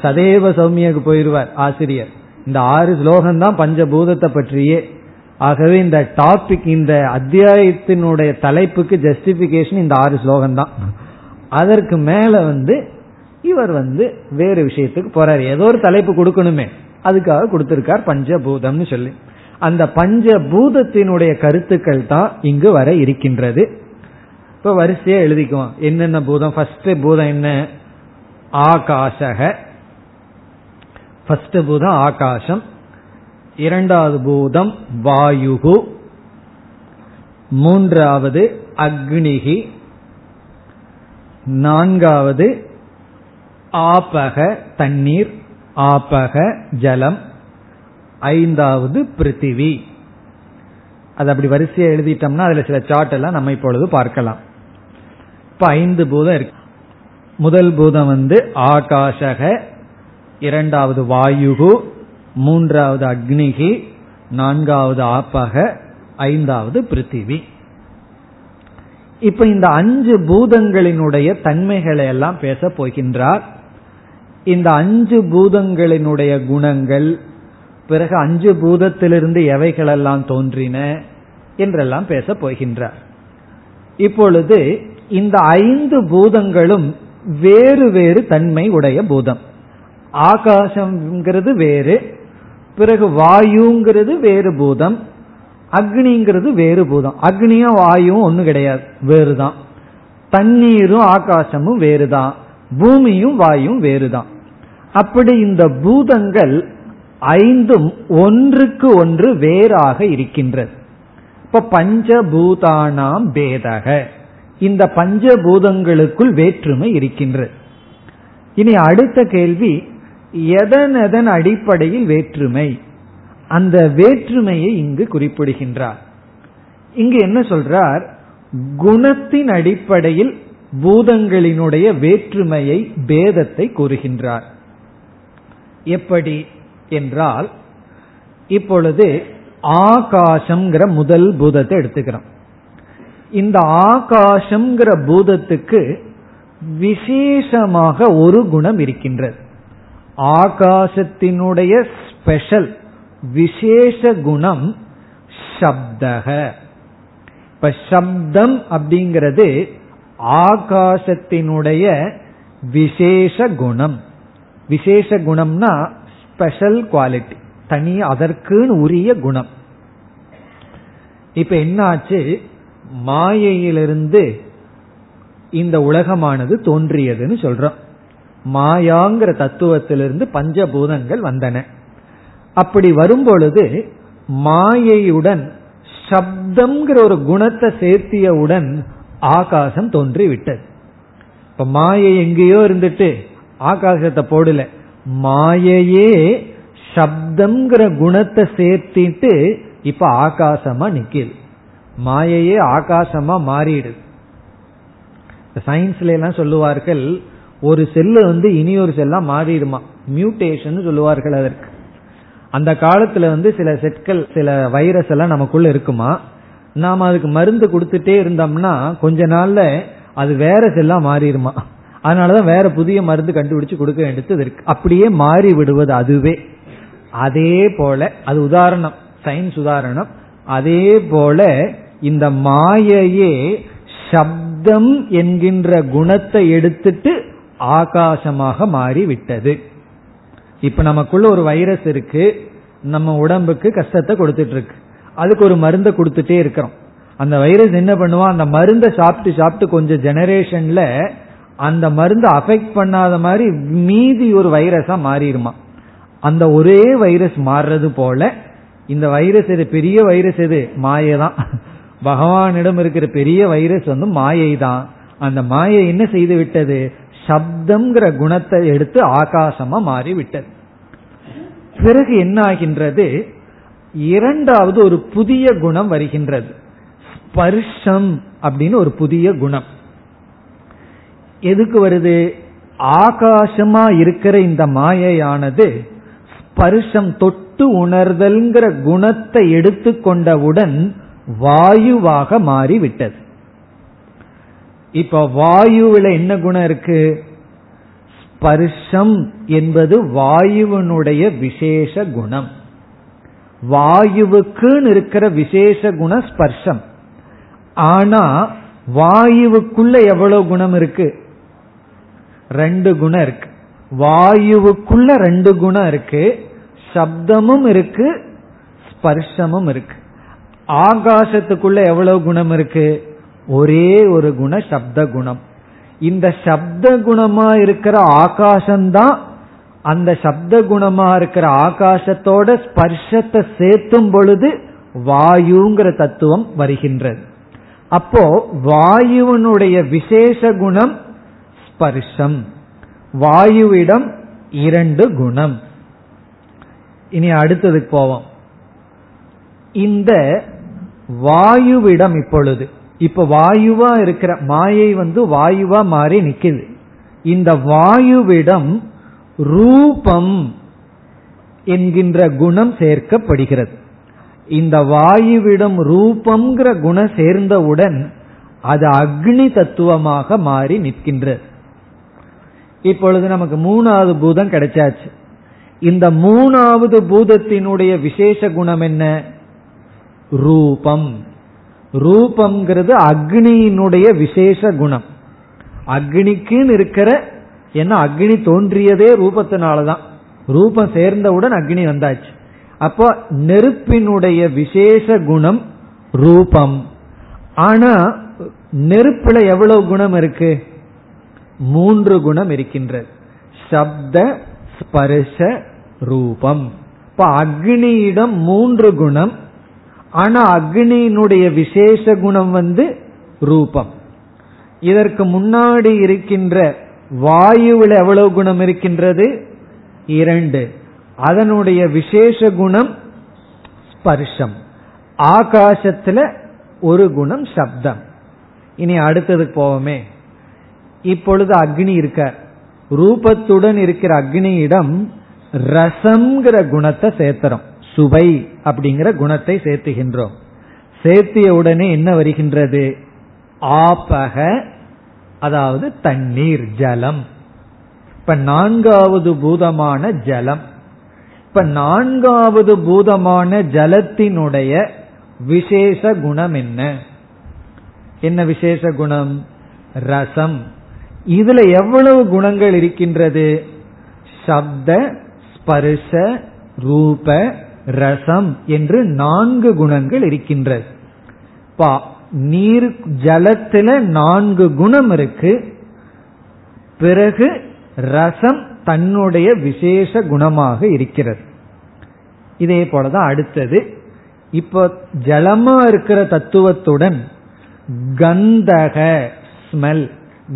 சதேவ சௌமியாவுக்கு போயிடுவார் ஆசிரியர். இந்த ஆறு ஸ்லோகம் தான் பஞ்சபூதத்தை பற்றியே. ஆகவே இந்த டாபிக் இந்த அத்தியாயத்தினுடைய தலைப்புக்கு ஜஸ்டிபிகேஷன் இந்த ஆறு ஸ்லோகம் தான் அதற்கு மேல வந்து இவர் வந்து வேறு விஷயத்துக்கு போறார். ஏதோ ஒரு தலைப்பு கொடுக்கணுமே. அதுக்காக கொடுத்திருக்கார் பஞ்சபூதம்னு சொல்லி. அந்த பஞ்சபூதத்தினுடைய கருத்துக்கள் தான் இங்கு வர இருக்கின்றது. இப்ப வரிசையா எழுதிக்குவோம். என்னென்ன பூதம்? ஃபர்ஸ்ட் பூதம் என்ன? ஆகாசக. ஃபர்ஸ்ட் பூதம் ஆகாசம் இரண்டாவது பூதம் வாயுகு மூன்றாவது அக்னிகி நான்காவது ஆபக தண்ணீர் ஆபக ஜலம் ஐந்தாவது பிருத்திவி அது அப்படி வரிசையை எழுதிட்டோம்னா அதுல சில சார்ட் எல்லாம் நம்ம இப்பொழுது பார்க்கலாம் இப்ப ஐந்து பூதம் இருக்கு முதல் பூதம் வந்து ஆகாஷக இரண்டாவது வாயுகு மூன்றாவது அக்னிகி நான்காவது ஆப்பக ஐந்தாவது பிருத்திவி. இப்ப இந்த அஞ்சு பூதங்களினுடைய தன்மைகளை எல்லாம் பேச போகின்றார். இந்த அஞ்சு பூதங்களினுடைய குணங்கள் பிறகு அஞ்சு பூதத்திலிருந்து எவைகளெல்லாம் தோன்றின என்றெல்லாம் பேச போகின்றார். இப்பொழுது இந்த ஐந்து பூதங்களும் வேறு வேறு தன்மை உடைய பூதம். ஆகாசம்ங்கிறது வேறு பிறகு வாயுங்கிறது வேறு பூதம் அக்னிங்கிறது வேறு பூதம். அக்னியும் வாயுவும் ஒன்றும் கிடையாது வேறுதான். தண்ணீரும் ஆகாசமும் வேறுதான் பூமியும் வாயும் வேறுதான். அப்படி இந்த பூதங்கள் ஐந்தும் ஒன்றுக்கு ஒன்று வேறாக இருக்கின்றது. இப்ப பஞ்சபூதானாம் பேதக. இந்த பஞ்சபூதங்களுக்குள் வேற்றுமை இருக்கின்றது. இனி அடுத்த கேள்வி எதன் எதன் அடிப்படையில் வேற்றுமை? அந்த வேற்றுமையை இங்கு குறிப்பிடுகின்றார். இங்கு என்ன சொல்றார்? குணத்தின் அடிப்படையில் பூதங்களினுடைய வேற்றுமையை பேதத்தை கூறுகின்றார். எப்படி என்றால் இப்பொழுது ஆகாசம்ங்கிற முதல் பூதத்தை எடுத்துக்கிறோம். இந்த ஆகாசம்ங்கிற பூதத்துக்கு விசேஷமாக ஒரு குணம் இருக்கின்றது. ஆகாசத்தினுடைய ஸ்பெஷல் விசேஷ குணம் சப்தக. இப்ப சப்தம் அப்படிங்கிறது ஆகாசத்தினுடைய விசேஷ குணம். விசேஷ குணம்னா ஸ்பெஷல் குவாலிட்டி தனி அதற்குன்னு உரிய குணம். இப்ப என்னாச்சு? மாயையிலிருந்து இந்த உலகமானது தோன்றியதுன்னு சொல்றோம். மாயாங்கிற தத்துவத்திலிருந்து பஞ்சபூதங்கள் வந்தன. அப்படி வரும்பொழுது மாயையுடன் சப்தம்ங்கிற ஒரு குணத்தை சேர்த்தியவுடன் ஆகாசம் தோன்றி விட்டது இப்ப மாயை எங்கேயோ இருந்துட்டு ஆகாசத்தை போடல. மாயையே சப்தம்ங்கிற குணத்தை சேர்த்திட்டு இப்ப ஆகாசமா நிக்கிது. மாயையே ஆகாசமா மாறிடுது. சயின்ஸ்ல எல்லாம் சொல்லுவார்கள் ஒரு செல்லு வந்து இனி ஒரு செல்லா மாறிடுமா? மியூட்டேஷன் சொல்லுவார்கள் அதற்கு. அந்த காலத்துல வந்து சில செட்கள் சில வைரஸ் எல்லாம் நமக்குள்ள இருக்குமா? நாம அதுக்கு மருந்து கொடுத்துட்டே இருந்தோம்னா கொஞ்ச நாள்ல அது வேற செல்லா மாறிடுமா? அதனாலதான் வேற புதிய மருந்து கண்டுபிடிச்சு கொடுக்க வேண்டியது இருக்கு. அப்படியே மாறி விடுவது அதுவே. அதே போல அது உதாரணம் சயின்ஸ் உதாரணம். அதே போல இந்த மாயையே சப்தம் என்கின்ற குணத்தை எடுத்துட்டு ஆகாசமாக மாறி விட்டது இப்ப நமக்குள்ள ஒரு வைரஸ் இருக்கு நம்ம உடம்புக்கு கஷ்டத்தை கொடுத்துட்டு இருக்கு அதுக்கு ஒரு மருந்தை கொடுத்துட்டே இருக்கிறோம். அந்த வைரஸ் என்ன பண்ணுவான் அந்த மருந்தை சாப்பிட்டு சாப்பிட்டு கொஞ்சம் ஜெனரேஷன்ல அந்த மருந்து அஃபெக்ட் பண்ணாத மாதிரி மீதி ஒரு வைரஸா மாறிடுமா? அந்த ஒரே வைரஸ் மாறுறது போல இந்த வைரஸ் எது பெரிய வைரஸ் எது? மாயை தான் பகவானிடம் இருக்கிற பெரிய வைரஸ் வந்து மாயை தான் அந்த மாயை என்ன செய்து விட்டது? சப்தம்ங்கிற குணத்தை எடுத்து ஆகாசமா மாறி விட்டது பிறகு என்ன ஆகின்றது இரண்டாவது ஒரு புதிய குணம் வருகின்றது. ஸ்பர்ஷம் அப்படின்னு ஒரு புதிய குணம். எதுக்கு வருது? ஆகாசமா இருக்கிற இந்த மாயையானது ஸ்பர்ஷம் தொட்டு உணர்தல்ங்கிற குணத்தை எடுத்துக்கொண்டவுடன் வாயுவாக மாறிவிட்டது. இப்ப வாயுவில என்ன குணம் இருக்கு? ஸ்பர்ஷம் என்பது வாயுவனுடைய விசேஷ குணம். வாயுவுக்குன்னு இருக்கிற விசேஷ குண ஸ்பர்ஷம். ஆனா வாயுவுக்குள்ள எவ்வளவு குணம் இருக்கு? ரெண்டு குணம் இருக்கு. வாயுவுக்குள்ள ரெண்டு குணம் இருக்கு. சப்தமும் இருக்கு ஸ்பர்ஷமும் இருக்கு. ஆகாசத்துக்குள்ள எவ்வளவு குணம் இருக்கு? ஒரே ஒரு குண சப்த குணம். இந்த சப்த குணமா இருக்கிற ஆகாசம்தான் அந்த சப்த குணமா இருக்கிற ஆகாசத்தோட ஸ்பர்ஷத்தை சேர்த்தும் பொழுது வாயுங்கிற தத்துவம் வருகின்றது. அப்போ வாயுவனுடைய விசேஷ குணம் ஸ்பர்ஷம். வாயுவிடம் இரண்டு குணம். இனி அடுத்ததுக்கு போவோம். இந்த வாயுவிடம் இப்பொழுது இப்ப வாயுவா இருக்கிற மாயை வந்து வாயுவா மாறி நிக்குது. இந்த வாயுவிடம் ரூபம் என்கின்ற குணம் சேர்க்கப்படுகிறது. இந்த வாயுவிடம் ரூபம்ங்கிற குணம் சேர்ந்தவுடன் அது அக்னி தத்துவமாக மாறி நிற்கின்றது. இப்பொழுது நமக்கு மூணாவது பூதம் கிடைச்சாச்சு. இந்த மூணாவது பூதத்தினுடைய விசேஷ குணம் என்ன? ரூபம். ரூபம்ங்கிறது அக்னியினுடைய விசேஷ குணம். அக்னிக்குன்னு இருக்கிற ஏன்னா அக்னி தோன்றியதே ரூபத்தினாலதான். ரூபம் சேர்ந்தவுடன் அக்னி வந்தாச்சு. அப்போ நெருப்பினுடைய விசேஷ குணம் ரூபம். ஆனா நெருப்புல எவ்வளவு குணம் இருக்கு? மூன்று குணம் இருக்கின்றது. சப்த ஸ்பர்ஷ ரூபம். இப்ப அக்னியிடம் மூன்று குணம் ஆனா அக்னியினுடைய விசேஷ குணம் வந்து ரூபம். இதற்கு முன்னாடி இருக்கின்ற வாயுவில் எவ்வளவு குணம் இருக்கின்றது? இரண்டு. அதனுடைய விசேஷ குணம் ஸ்பர்ஷம். ஆகாசத்துல ஒரு குணம் சப்தம். இனி அடுத்ததுக்கு போவோமே. இப்பொழுது அக்னி இருக்க ரூபத்துடன் இருக்கிற அக்னியிடம் ரசம்ங்கிற குணத்தை சேர்த்துறோம். சுவை அப்படிங்கிற குணத்தை சேர்த்துகின்றோம். சேர்த்திய உடனே என்ன வருகின்றது? ஆபக அதாவது தண்ணீர் ஜலம். இப்ப நான்காவது பூதமான ஜலம். இப்ப நான்காவது பூதமான ஜலத்தினுடைய விசேஷ குணம் என்ன? என்ன விசேஷ குணம்? ரசம். இதுல எவ்வளவு குணங்கள் இருக்கின்றது? சப்த ஸ்பர்ஷ ரூப ரசம் என்று நான்கு குணங்கள் இருக்கின்றது. நீர் ஜலத்துல நான்கு குணம் இருக்கு. பிறகு ரசம் தன்னுடைய விசேஷ குணமாக இருக்கிறது. இதே போலதான் அடுத்தது. இப்போ ஜலமா இருக்கிற தத்துவத்துடன் கந்தக ஸ்மெல்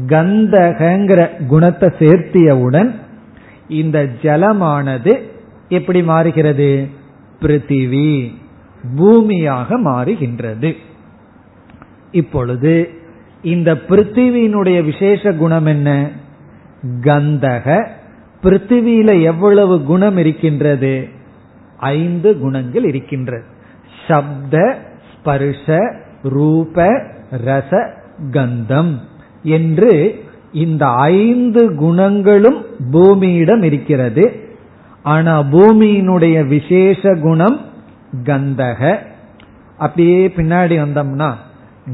கந்தகங்கிற குணத்தை சேர்த்தியவுடன் இந்த ஜலமானது எப்படி மாறுகிறது? பிருத்திவி பூமியாக மாறுகின்றது. இப்பொழுது இந்த பிருத்திவியினுடைய விசேஷ குணம் என்ன? கந்தக பிருத்திவியில எவ்வளவு குணம் இருக்கின்றது? ஐந்து குணங்கள் இருக்கின்றது. சப்த ஸ்பர்ஷ ரூப ரச கந்தம் என்று இந்த ஐந்து குணங்களும் பூமியிடம் இருக்கிறது. ஆனா பூமியினுடைய விசேஷ குணம் கந்தக. அப்படியே பின்னாடி வந்தோம்னா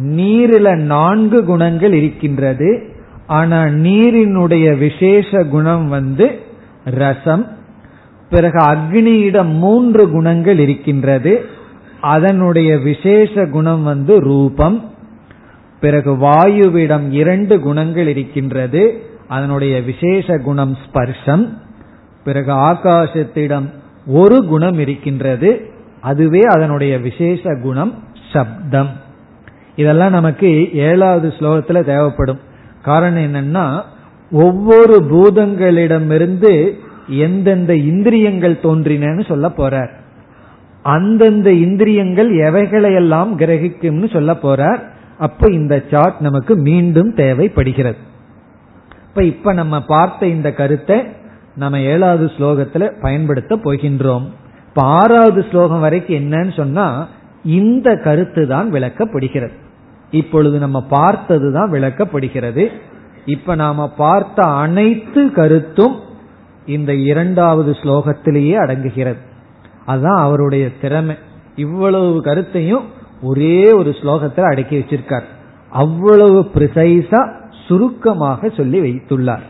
நீரில நான்கு குணங்கள் இருக்கின்றது. ஆனா நீரினுடைய விசேஷ குணம் வந்து ரசம். பிறகு அக்னியிடம் மூன்று குணங்கள் இருக்கின்றது. அதனுடைய விசேஷ குணம் வந்து ரூபம். பிறகு வாயுவிடம் இரண்டு குணங்கள் இருக்கின்றது. அதனுடைய விசேஷ குணம் ஸ்பர்ஷம். பிறகு ஆகாசத்திடம் ஒரு குணம் இருக்கின்றது. அதுவே அதனுடைய விசேஷ குணம் சப்தம். இதெல்லாம் நமக்கு ஏழாவது ஸ்லோகத்துல தேவைப்படும். காரணம் என்னன்னா ஒவ்வொரு பூதங்களிடமிருந்து எந்தெந்த இந்திரியங்கள் தோன்றினன்னு சொல்ல போறார். அந்தந்த இந்திரியங்கள் எவைகளையெல்லாம் கிரகிக்கும்னு சொல்ல போறார். அப்ப இந்த சார்ட் நமக்கு மீண்டும் தேவைப்படுகிறது. இப்ப இப்ப நம்ம பார்த்த இந்த கருத்தை நம்ம ஏழாவது ஸ்லோகத்துல பயன்படுத்த போகின்றோம். இப்ப ஆறாவது ஸ்லோகம் வரைக்கும் என்னன்னு சொன்னா இந்த கருத்து தான் விளக்கப்படுகிறது. இப்பொழுது நம்ம பார்த்தது தான் விளக்கப்படுகிறது. இப்ப நாம பார்த்த அனைத்து கருத்தும் இந்த இரண்டாவது ஸ்லோகத்திலேயே அடங்குகிறது. அதுதான் அவருடைய திறமை. இவ்வளவு கருத்தையும் ஒரே ஒரு ஸ்லோகத்தில் அடக்கி வச்சிருக்கார். அவ்வளவு பிரிசைஸா சுருக்கமாக சொல்லி வைத்துள்ளார்.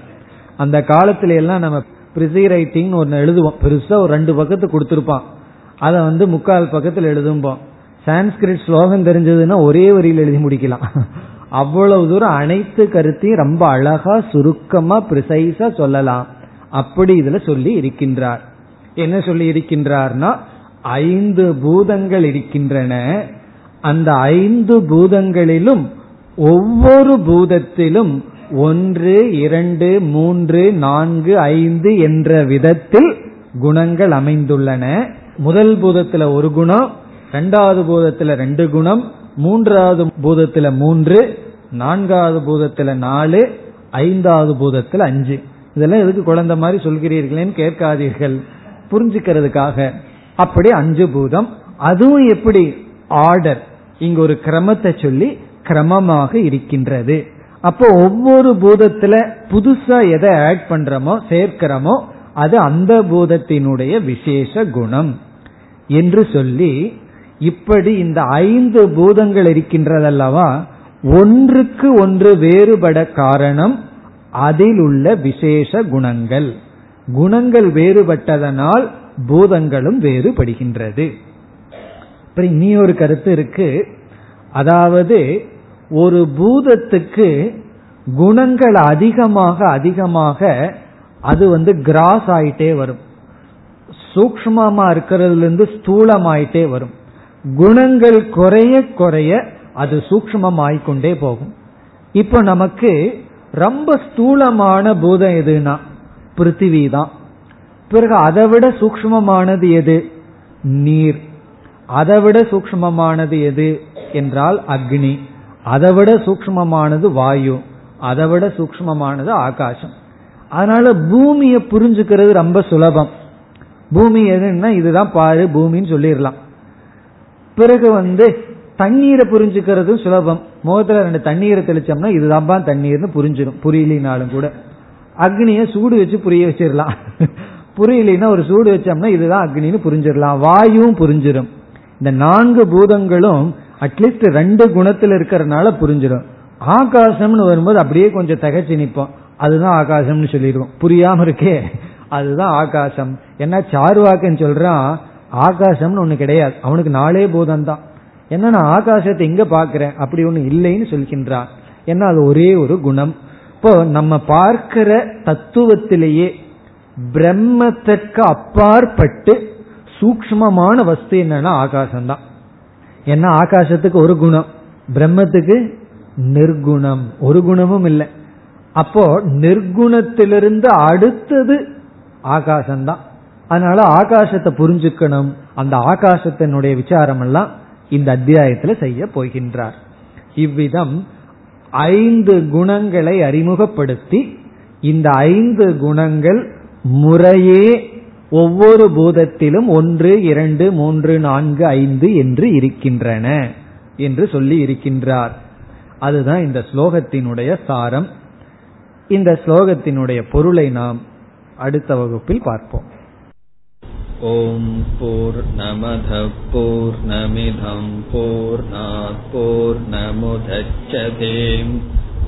அந்த காலத்துல எல்லாம் நம்ம பிரிசி ரைட்டிங் ஒன்று எழுதுவோம். பெருசா ஒரு ரெண்டு பக்கத்து கொடுத்துருப்பான். அதை வந்து முக்கால் பக்கத்தில் எழுதும்போம். சான்ஸ்கிரிட் ஸ்லோகம் தெரிஞ்சதுன்னா ஒரே வரியில் எழுதி முடிக்கலாம். அவ்வளவு தூரம் அனைத்து கருத்தையும் ரொம்ப அழகா சுருக்கமா பிரிசைஸா சொல்லலாம். அப்படி இதுல சொல்லி இருக்கின்றார். என்ன சொல்லி இருக்கின்றார்னா ஐந்து பூதங்கள் இருக்கின்றன. அந்த ஐந்து பூதங்களிலும் ஒவ்வொரு பூதத்திலும் ஒன்று இரண்டு மூன்று நான்கு ஐந்து என்ற விதத்தில் குணங்கள் அமைந்துள்ளன. முதல் பூதத்துல ஒரு குணம் இரண்டாவது பூதத்துல ரெண்டு குணம் மூன்றாவது பூதத்துல மூன்று நான்காவது பூதத்துல நாலு ஐந்தாவது பூதத்துல அஞ்சு. இதெல்லாம் எதுக்கு குழந்தை மாதிரி சொல்கிறீர்களேன்னு கேட்காதீர்கள். புரிஞ்சுக்கிறதுக்காக. அப்படி அஞ்சு பூதம். அதுவும் எப்படி? ஆர்டர். இங்க ஒரு கிரமத்தை சொல்லி கிரமமாக இருக்கின்றது. அப்போ ஒவ்வொரு பூதத்துல புதுசா எதை ஆட் பண்றோமோ சேர்க்கிறோமோ அது அந்த பூதத்தினுடைய விசேஷ குணம். என்று சொல்லி இப்படி இந்த ஐந்து பூதங்கள் இருக்கின்றதல்லவா ஒன்றுக்கு ஒன்று வேறுபட காரணம் அதில் உள்ள விசேஷ குணங்கள். குணங்கள் வேறுபட்டதனால் பூதங்களும் வேறுபடுகின்றது. இனி ஒரு கருத்து இருக்கு. அதாவது ஒரு பூதத்துக்கு குணங்கள் அதிகமாக அதிகமாக அது வந்து கிராஸ் ஆயிட்டே வரும். சூக்மமா இருக்கிறதுல இருந்து ஸ்தூலமாயிட்டே வரும். குணங்கள் குறைய குறைய அது சூக்மம் ஆயிக்கொண்டே போகும். இப்போ நமக்கு ரொம்ப ஸ்தூலமான பூதம் எதுனா? பிருத்திவி தான். பிறகு அதை விட சூக்மமானது எது? நீர். அதை விட சூக்மமானது எது? என்றால் அக்னி. அதை விட சூக்மமானது வாயு அதை விட சூக்மமானது ஆகாசம். அதனால பூமியை புரிஞ்சுக்கிறது ரொம்ப சுலபம். பூமி எதுன்னா இதுதான் பாரு பூமின்னு சொல்லிடலாம். பிறகு வந்து தண்ணீரை புரிஞ்சுக்கிறதும் சுலபம். முகத்துல ரெண்டு தண்ணீரை தெளிச்சோம்னா இதுதான்பா தண்ணீர்னு புரிஞ்சிடும் புரியலினாலும் கூட. அக்னிய சூடு வச்சு புரிய வச்சிடலாம். புரியலினா ஒரு சூடு வச்சோம்னா இதுதான் அக்னின்னு புரிஞ்சிடலாம். வாயுவும் புரிஞ்சிடும் இந்த நான்கு பூதங்களும் அட்லீஸ்ட் ரெண்டு குணத்துல இருக்கிறதுனால புரிஞ்சிடும். ஆகாசம்னு வரும்போது அப்படியே கொஞ்சம் தகச்சு நிற்போம் அதுதான் ஆகாசம்னு சொல்லிடுவோம். புரியாம இருக்கே. அதுதான் ஆகாசம். என்ன சாருவாக்கன்னு சொல்றான் ஆகாசம்னு ஒண்ணு கிடையாது. அவனுக்கு நாளே பூதம் தான் என்ன நான் ஆகாசத்தை எங்க பாக்குறேன் அப்படி ஒண்ணு இல்லைன்னு சொல்கின்றான். ஏன்னா அது ஒரே ஒரு குணம். இப்போ நம்ம பார்க்கிற தத்துவத்திலேயே பிரம்மத்திற்கு அப்பாற்பட்டு சூக்மமான வஸ்து என்னன்னா ஆகாசம் தான் ஏன்னா ஆகாசத்துக்கு ஒரு குணம் பிரம்மத்துக்கு நிர்குணம். ஒரு குணமும் இல்லை. அப்போ நிர்குணத்திலிருந்து அடுத்தது ஆகாசம்தான். அதனால ஆகாசத்தை புரிஞ்சுக்கணும். அந்த ஆகாசத்தினுடைய விசாரம் எல்லாம் இந்த அத்தியாயத்தில் செய்ய போகின்றார். இவ்விதம் ஐந்து குணங்களை அறிமுகப்படுத்தி இந்த ஐந்து குணங்கள் முறையே ஒவ்வொரு பூதத்திலும் ஒன்று இரண்டு மூன்று நான்கு ஐந்து என்று இருக்கின்றன என்று சொல்லி இருக்கின்றார். அதுதான் இந்த ஸ்லோகத்தினுடைய சாரம். இந்த ஸ்லோகத்தினுடைய பொருளை நாம் அடுத்த வகுப்பில் பார்ப்போம். ஓம் போர் நமத போர் நமிதம் போர் போர் நமுதச்சதேம்